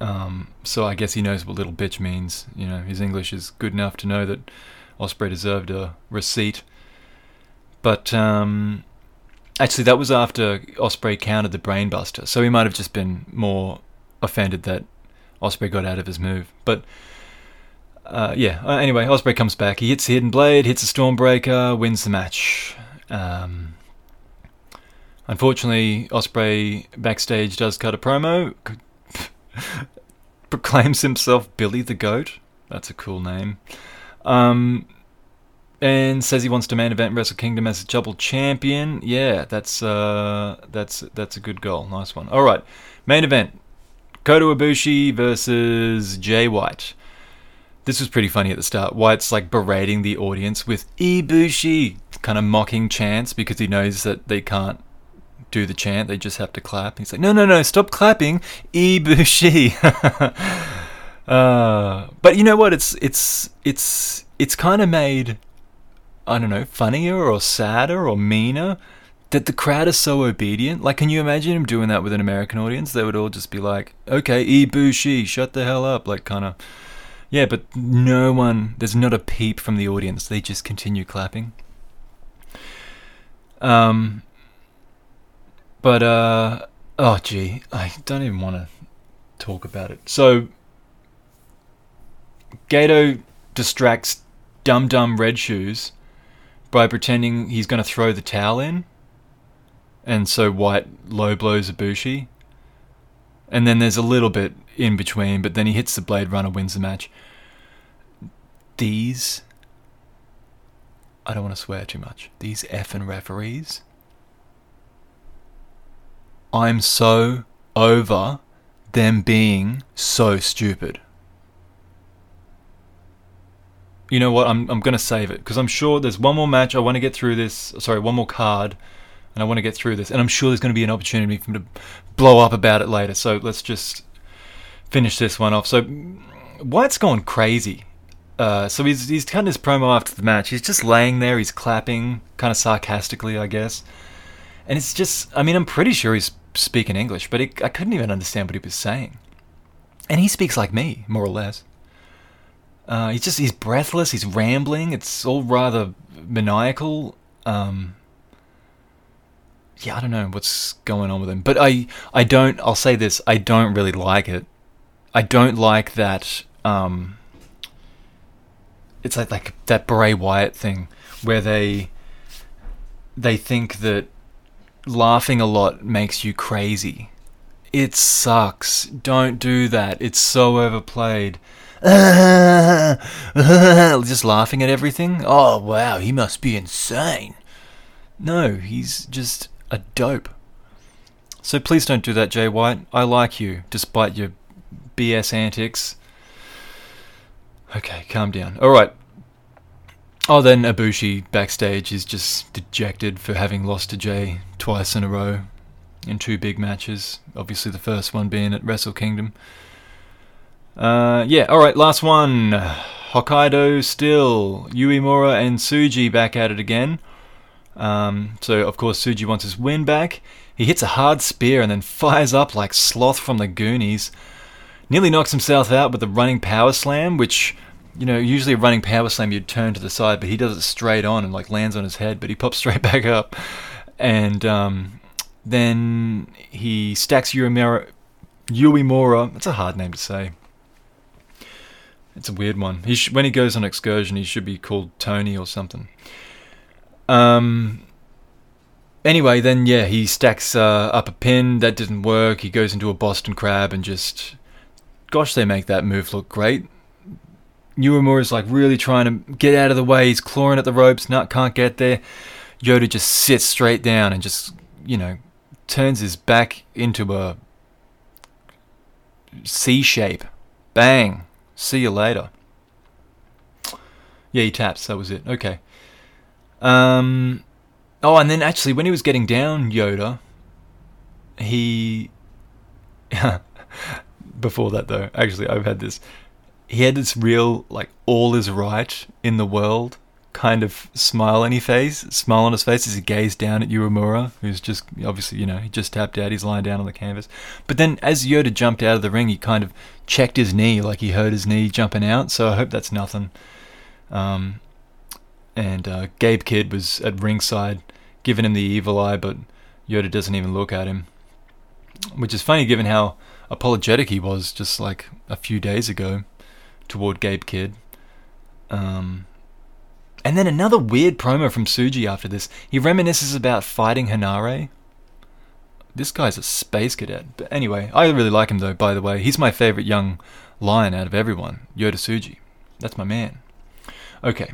Um, so I guess he knows what little bitch means. You know, his English is good enough to know that Ospreay deserved a receipt. But um, actually, that was after Ospreay countered the brainbuster, so he might have just been more offended that Ospreay got out of his move. But uh, yeah, uh, anyway, Ospreay comes back. He hits the hidden blade, hits a stormbreaker, wins the match. Um, unfortunately, Ospreay backstage does cut a promo, proclaims himself Billy the Goat. That's a cool name. Um, and says he wants to main event Wrestle Kingdom as a double champion. Yeah, that's uh, that's that's a good goal. Nice one. All right, main event: Kota Ibushi versus Jay White. This was pretty funny at the start. White's like berating the audience with Ibushi, kind of mocking chants because he knows that they can't do the chant; they just have to clap. He's like, "No, no, no! Stop clapping, Ibushi." uh, but you know what? It's it's it's it's kind of made I don't know, funnier or sadder or meaner that the crowd is so obedient. Like, can you imagine him doing that with an American audience? They would all just be like, okay, Ibushi, shut the hell up. Like, kind of. Yeah, but no one, there's not a peep from the audience. They just continue clapping. Um, but, uh, oh, gee, I don't even want to talk about it. So, Gedo distracts Dum Dum Red Shoes by pretending he's going to throw the towel in. And so White low blows Ibushi. And then there's a little bit in between, but then he hits the Blade Runner, wins the match. These. I don't want to swear too much. These effing referees. I'm so over them being so stupid you know what? I'm I'm gonna save it because I'm sure there's one more match. I want to get through this. Sorry, one more card, and I want to get through this. And I'm sure there's going to be an opportunity for me to blow up about it later. So let's just finish this one off. So White's gone crazy. Uh, so he's he's cutting his promo after the match. He's just laying there. He's clapping, kind of sarcastically, I guess. And it's just, I mean, I'm pretty sure he's speaking English, but it, I couldn't even understand what he was saying. And he speaks like me, more or less. Uh, he's just he's breathless. He's rambling. It's all rather maniacal. Um, yeah, I don't know what's going on with him, but I I don't. I'll say this: I don't really like it. I don't like that. Um, it's like like that Bray Wyatt thing where they they think that laughing a lot makes you crazy. It sucks. Don't do that. It's so overplayed. just laughing at everything. Oh, wow, he must be insane. No, he's just a dope. So please don't do that, Jay White. I like you, despite your BS antics. Okay, calm down. Alright. Oh, then Ibushi backstage is just dejected for having lost to Jay twice in a row in two big matches. Obviously, the first one being at Wrestle Kingdom. Uh, yeah, alright, last one. Hokkaido still. Uemura and Tsuji back at it again. Um, so, of course, Tsuji wants his win back. He hits a hard spear and then fires up like Sloth from the Goonies. Nearly knocks himself out with a running power slam, which, you know, usually a running power slam you'd turn to the side, but he does it straight on and like lands on his head, but he pops straight back up. And um, then he stacks Uemura. Uemura. It's a hard name to say. It's a weird one. He sh- when he goes on excursion, he should be called Tony or something. Um, anyway, then yeah, he stacks uh, up a pin. That didn't work. He goes into a Boston Crab and just, gosh, they make that move look great. Uemura is like really trying to get out of the way. He's clawing at the ropes. Nut can't get there. Yota just sits straight down and just, you know, turns his back into a C shape. Bang. See you later. Yeah, he taps. That was it. Okay. Um, Oh, and then actually, when he was getting down Yota, he. Before that, though, actually, I've had this. He had this real, like, all is right in the world kind of smile on his face, smile on his face as he gazed down at Uemura, who's just obviously, you know, he just tapped out, he's lying down on the canvas. But then as Yota jumped out of the ring, he kind of checked his knee, like he hurt his knee jumping out. So I hope that's nothing. Um, and uh, Gabe Kidd was at ringside giving him the evil eye, but Yota doesn't even look at him. Which is funny given how apologetic he was just like a few days ago toward Gabe Kidd. Um, and then another weird promo from Tsuji after this. He reminisces about fighting Hanare. This guy's a space cadet. But anyway, I really like him though, by the way. He's my favorite young lion out of everyone. Yota Tsuji. That's my man. Okay,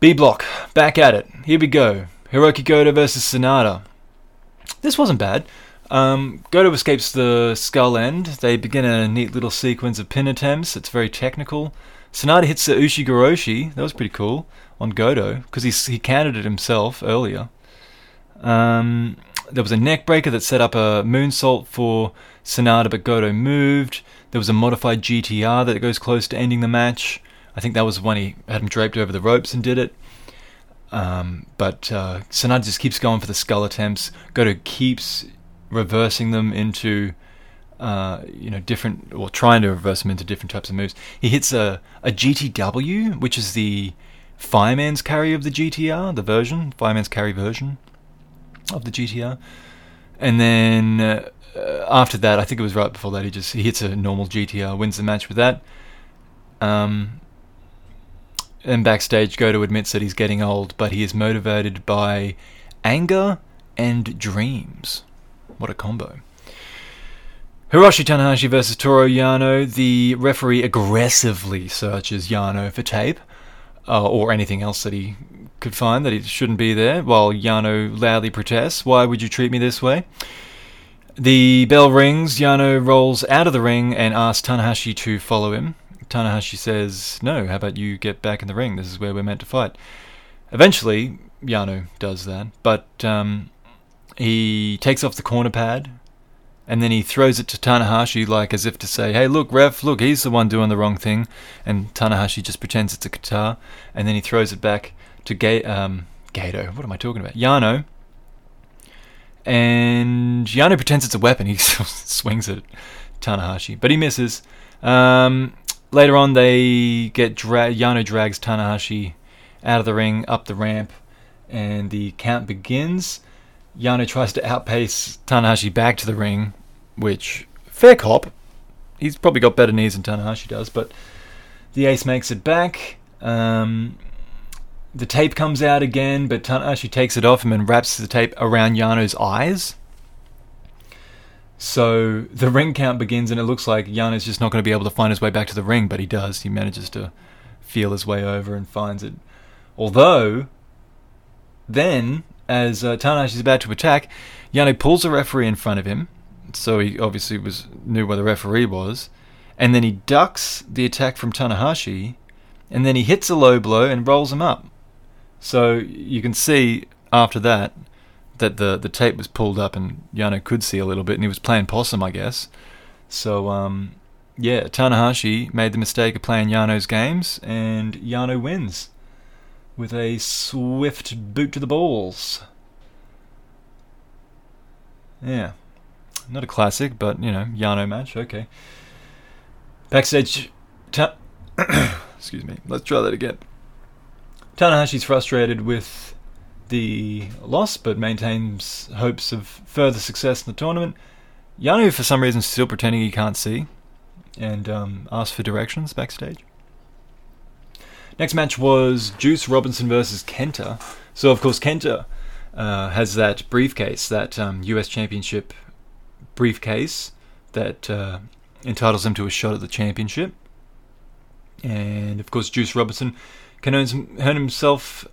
B block, back at it. Here we go. Hiroki Goto versus Sanada. This wasn't bad. Um, escapes the skull end. They begin a neat little sequence of pin attempts. It's very technical. Sanada hits the Ushigoroshi. That was pretty cool on Goto because he he countered it himself earlier. Um, there was a neck breaker that set up a moonsault for Sanada, but Goto moved. There was a modified GTR that goes close to ending the match. I think that was when he had him draped over the ropes and did it. Um, but uh, Sanada just keeps going for the skull attempts. Goto keeps reversing them into, uh, you know, different, or trying to reverse them into different types of moves. He hits a, a GTW, which is the fireman's carry of the GTR, the version, fireman's carry version of the GTR. And then uh, after that, I think it was right before that, he just he hits a normal GTR, wins the match with that. Um, and backstage, Goto admits that he's getting old, but he is motivated by anger and dreams. What a combo. Hiroshi Tanahashi versus Toru Yano. The referee aggressively searches Yano for tape uh, or anything else that he could find that it shouldn't be there, while Yano loudly protests, Why would you treat me this way? The bell rings, Yano rolls out of the ring and asks Tanahashi to follow him. Tanahashi says, No, how about you get back in the ring? This is where we're meant to fight. Eventually, Yano does that, but um, he takes off the corner pad and then he throws it to Tanahashi like as if to say, Hey, look, ref, look, he's the one doing the wrong thing. And Tanahashi just pretends it's a guitar and then he throws it back to Ga- um, Gato. What am I talking about? Yano. And Yano pretends it's a weapon. He swings it at Tanahashi, but he misses. Um, Later on, they get dra- Yano drags Tanahashi out of the ring, up the ramp, and the count begins. Yano tries to outpace Tanahashi back to the ring, which fair cop. He's probably got better knees than Tanahashi does, but the ace makes it back. Um, the tape comes out again, but Tanahashi takes it off him and wraps the tape around Yano's eyes. So the ring count begins, and it looks like Yano is just not going to be able to find his way back to the ring, but he does. He manages to feel his way over and finds it. Although, then, as uh, Tanahashi is about to attack, Yano pulls the referee in front of him, so he obviously was knew where the referee was, and then he ducks the attack from Tanahashi, and then he hits a low blow and rolls him up. So you can see after that that the the tape was pulled up and Yano could see a little bit, and he was playing possum, I guess. So um, yeah, Tanahashi made the mistake of playing Yano's games, and Yano wins with a swift boot to the balls. Yeah. Not a classic, but, you know, Yano match. Okay. Backstage. Ta- Excuse me. Let's try that again. Tanahashi's frustrated with the loss, but maintains hopes of further success in the tournament. Yano, for some reason, still pretending he can't see and um, asks for directions backstage. Next match was Juice Robinson versus Kenta. So, of course, Kenta uh, has that briefcase, that um, US Championship briefcase that uh, entitles him to a shot at the championship. And, of course, Juice Robinson can earn, earn himself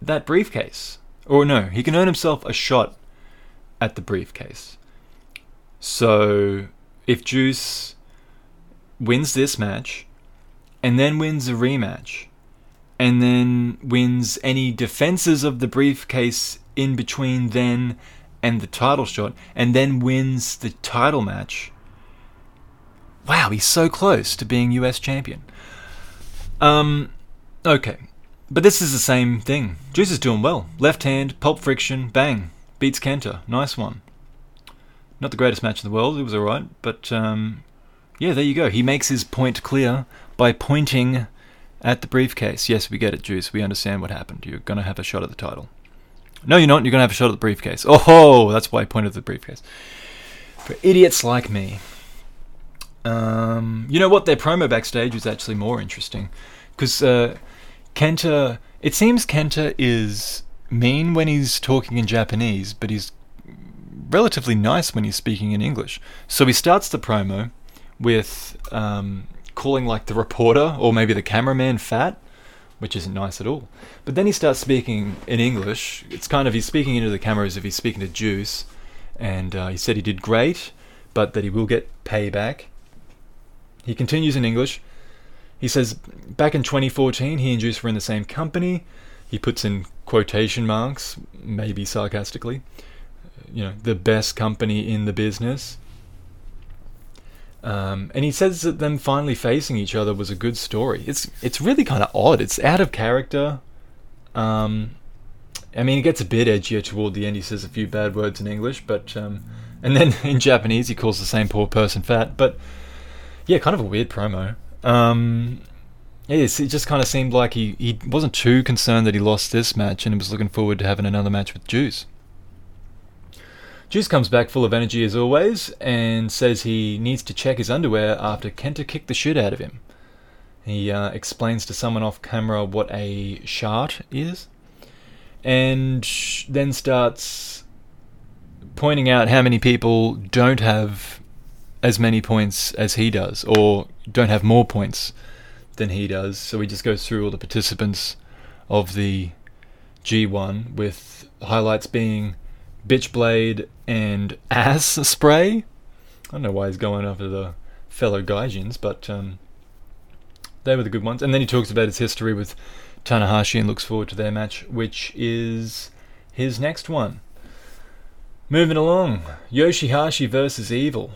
that briefcase. Or no, he can earn himself a shot at the briefcase. So if Juice wins this match and then wins a rematch and then wins any defenses of the briefcase in between then and the title shot and then wins the title match. Wow, he's so close to being US champion. Um okay. But this is the same thing. Juice is doing well. Left hand, pulp friction, bang. Beats Kenta. Nice one. Not the greatest match in the world, it was alright, but um, yeah, there you go. He makes his point clear by pointing at the briefcase. Yes, we get it, Juice. We understand what happened. You're going to have a shot at the title. No, you're not. You're going to have a shot at the briefcase. Oh, that's why I pointed at the briefcase. For idiots like me. Um, you know what? Their promo backstage was actually more interesting. Because uh, Kenta. It seems Kenta is mean when he's talking in Japanese, but he's relatively nice when he's speaking in English. So he starts the promo with um, calling like the reporter or maybe the cameraman fat, which isn't nice at all. But then he starts speaking in English. It's kind of he's speaking into the camera as if he's speaking to Juice, and uh, he said he did great, but that he will get payback. He continues in English. He says back in 2014, he and Juice were in the same company. He puts in quotation marks, maybe sarcastically you know the best company in the business. Um, and he says that them finally facing each other was a good story. It's it's really kind of odd. It's out of character. Um, I mean, it gets a bit edgier toward the end. He says a few bad words in English, but um, and then in Japanese he calls the same poor person fat. But yeah, kind of a weird promo. Um, yes, it just kind of seemed like he, he wasn't too concerned that he lost this match and he was looking forward to having another match with Juice. Juice comes back full of energy as always and says he needs to check his underwear after Kenta kicked the shit out of him. He uh, explains to someone off camera what a shart is and then starts pointing out how many people don't have as many points as he does or don't have more points than he does. So he just goes through all the participants of the G1 with highlights being Bitchblade, and Ass Spray. I don't know why he's going after the fellow Gaijins, but um, they were the good ones. And then he talks about his history with Tanahashi and looks forward to their match, which is his next one. Moving along, Yoshi-Hashi versus Evil.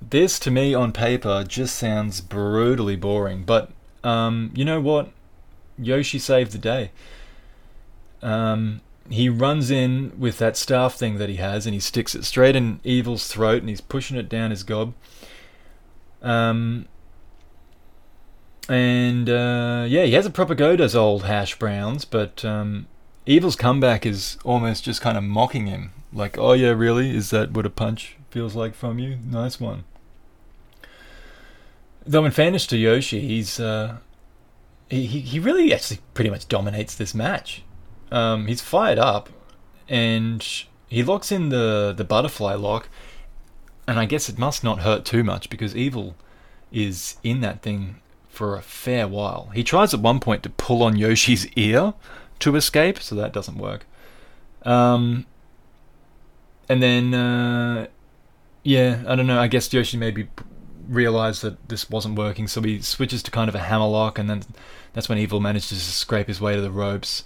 This, to me, on paper, just sounds brutally boring, but um, you know what? Yoshi saved the day. Um, he runs in with that staff thing that he has and he sticks it straight in Evil's throat and he's pushing it down his gob. Um, and uh, yeah, he has a proper go, does old Hash Browns, but um, Evil's comeback is almost just kind of mocking him. Like, oh yeah, really? Is that what a punch feels like from you? Nice one. Though in fairness to Yoshi, he's uh, he he really actually pretty much dominates this match. Um, he's fired up, and he locks in the the butterfly lock, and I guess it must not hurt too much because Evil is in that thing for a fair while. He tries at one point to pull on Yoshi's ear to escape, so that doesn't work. Um, and then, uh, yeah, I don't know. I guess Yoshi maybe realized that this wasn't working, so he switches to kind of a hammer lock, and then that's when Evil manages to scrape his way to the ropes.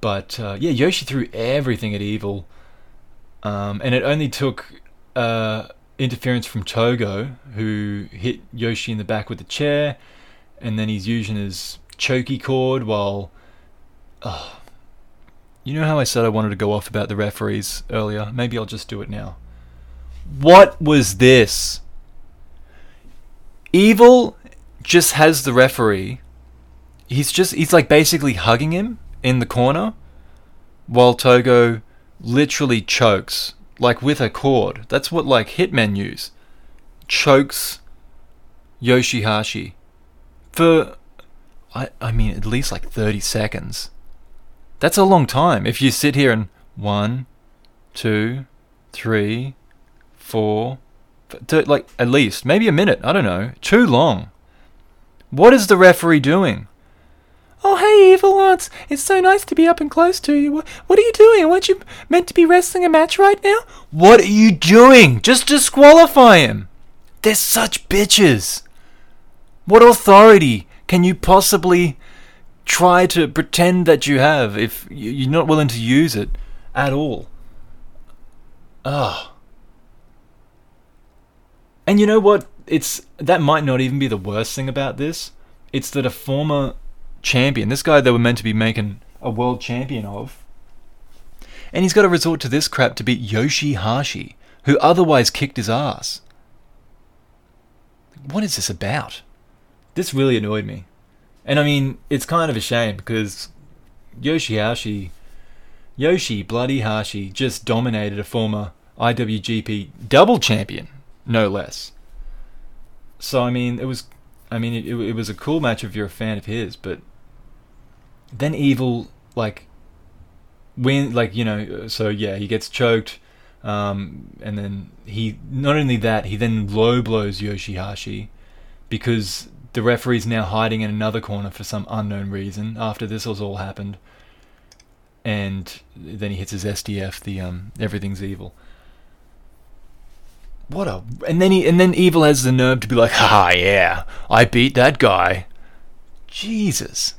But uh, yeah, Yoshi threw everything at Evil, um, and it only took uh, interference from Togo, who hit Yoshi in the back with the chair, and then he's using his choky cord while. Oh, you know how I said I wanted to go off about the referees earlier? Maybe I'll just do it now. What was this? Evil just has the referee. He's just he's like basically hugging him in the corner while Togo literally chokes like with a cord. That's what like hitmen use. Chokes Yoshi-Hashi for I I mean at least like 30 seconds. That's a long time if you sit here and one, two, three, four, like at least maybe a minute. I don't know. Too long. What is the referee doing? Oh, hey, Evil Lance. It's so nice to be up and close to you. What are you doing? Weren't you meant to be wrestling a match right now? What are you doing? Just disqualify him. They're such bitches. What authority can you possibly try to pretend that you have if you're not willing to use it at all? Ah. And you know what? It's that might not even be the worst thing about this. It's that a former champion, this guy they were meant to be making a world champion of, and he's got to resort to this crap to beat Yoshi-Hashi, who otherwise kicked his ass. What is this about? This really annoyed me. And I mean, it's kind of a shame because Yoshi-Hashi, Yoshi Bloody Hashi, just dominated a former IWGP double champion, no less. So I mean, it was, I mean, it, it was a cool match if you're a fan of his, but then Evil like when like you know, so yeah, he gets choked, um, and then he not only that, he then low blows Yoshi-Hashi because the referee's now hiding in another corner for some unknown reason after this has all happened. And then he hits his SDF, the um, everything's evil. What a and then he and then evil has the nerve to be like, "Ha yeah, I beat that guy." Jesus.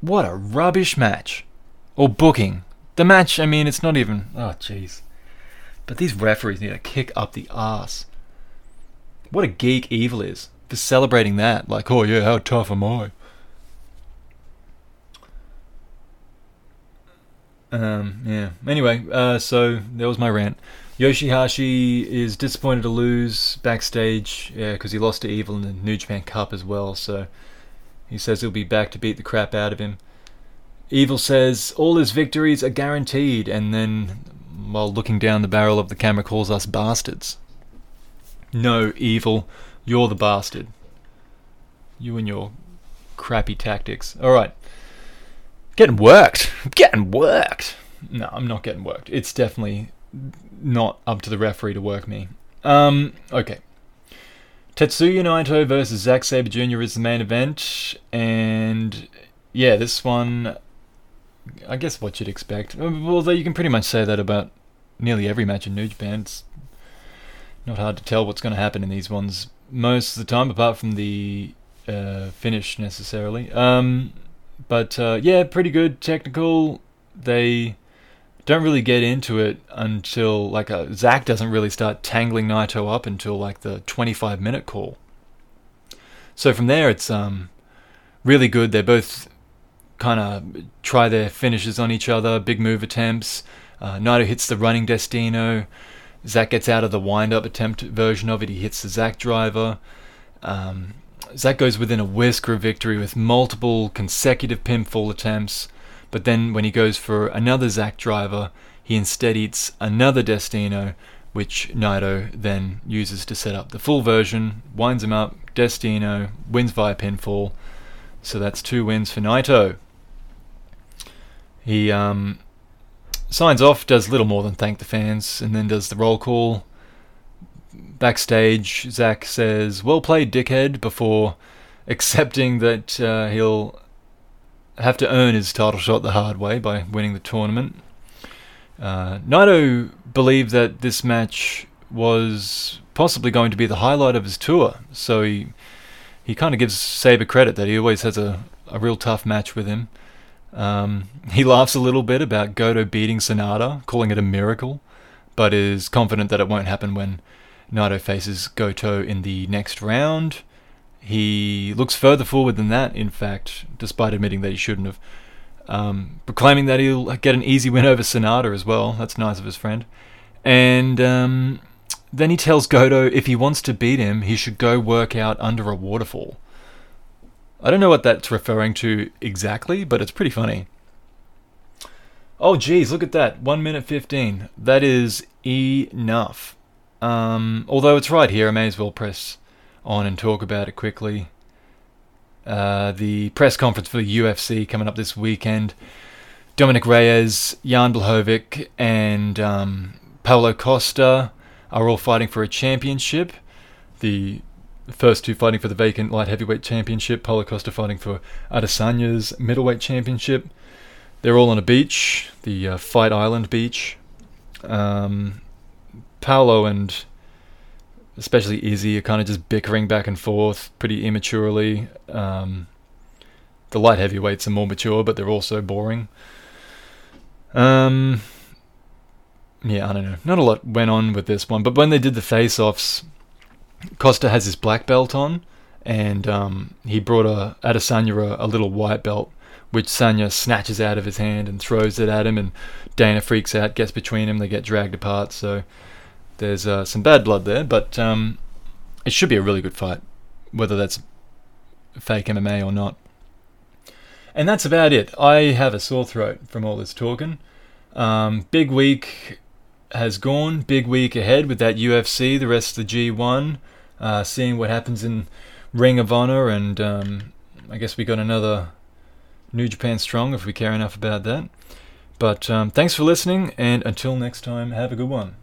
What a rubbish match. Or booking. The match, I mean, it's not even. Oh, jeez. But these referees need to kick up the ass. What a geek Evil is for celebrating that. Like, oh yeah, how tough am I? Um, yeah. Anyway, uh, so that was my rant. Yoshi-Hashi is disappointed to lose backstage, yeah, because he lost to Evil in the New Japan Cup as well. So he says he'll be back to beat the crap out of him. Evil says all his victories are guaranteed, and then, while looking down the barrel of the camera, calls us bastards. No, Evil. You're the bastard. You and your crappy tactics. Alright. Getting worked. Getting worked. No, I'm not getting worked. It's definitely not up to the referee to work me. Um, okay. Tetsuya Naito versus Zack Sabre Jr. is the main event, and yeah, this one, I guess what you'd expect. Although you can pretty much say that about nearly every match in New Japan. It's not hard to tell what's going to happen in these ones most of the time, apart from the uh, finish necessarily. Um, but uh, yeah, pretty good technical. They don't really get into it until like uh, Zack doesn't really start tangling Naito up until like the 25 minute call. So from there, it's um, really good. They're both kind of try their finishes on each other, big move attempts. Uh, Naito hits the running Destino. Zack gets out of the wind up attempt version of it. He hits the Zack driver. Um, Zack goes within a whisker of victory with multiple consecutive pinfall attempts. But then when he goes for another Zack driver, he instead eats another Destino, which Naito then uses to set up the full version, winds him up, Destino, wins via pinfall. So that's two wins for Naito. He um, signs off, does little more than thank the fans, and then does the roll call. Backstage, Zack says, Well played, dickhead, before accepting that uh, he'll have to earn his title shot the hard way by winning the tournament. Uh, Naito believed that this match was possibly going to be the highlight of his tour, so he he kind of gives Sabre credit that he always has a, a real tough match with him. Um, he laughs a little bit about Goto beating Sanada, calling it a miracle, but is confident that it won't happen when Naito faces Goto in the next round. He looks further forward than that, in fact, despite admitting that he shouldn't have. Um, proclaiming that he'll get an easy win over Sanada as well. That's nice of his friend. And um, then he tells Goto if he wants to beat him, he should go work out under a waterfall. I don't know what that's referring to exactly, but it's pretty funny. Oh, geez, look at that. 1 minute 15. That is enough. Um, although it's right here, I may as well press on and talk about it quickly. Uh, the press conference for the UFC coming up this weekend. Dominic Reyes, Jan Blachowicz, and um, Paulo Costa are all fighting for a championship. The first two fighting for the vacant light heavyweight championship. Paulo Costa fighting for Adesanya's middleweight championship. They're all on a beach, the uh, Fight Island beach. Um, Paulo and especially Izzy are kind of just bickering back and forth pretty immaturely. Um, the light heavyweights are more mature, but they're also boring. Um, yeah, I don't know. Not a lot went on with this one, but when they did the face-offs, Costa has his black belt on, and um, he brought a Adesanya a, a little white belt, which Sanya snatches out of his hand and throws it at him, and Dana freaks out, gets between them, they get dragged apart. So there's uh, some bad blood there, but um, it should be a really good fight, whether that's fake MMA or not. And that's about it. I have a sore throat from all this talking. Um, big week has gone. Big week ahead with that UFC, the rest of the G1, uh, seeing what happens in Ring of Honor, and um, I guess we got another New Japan Strong if we care enough about that. But um, thanks for listening, and until next time, have a good one.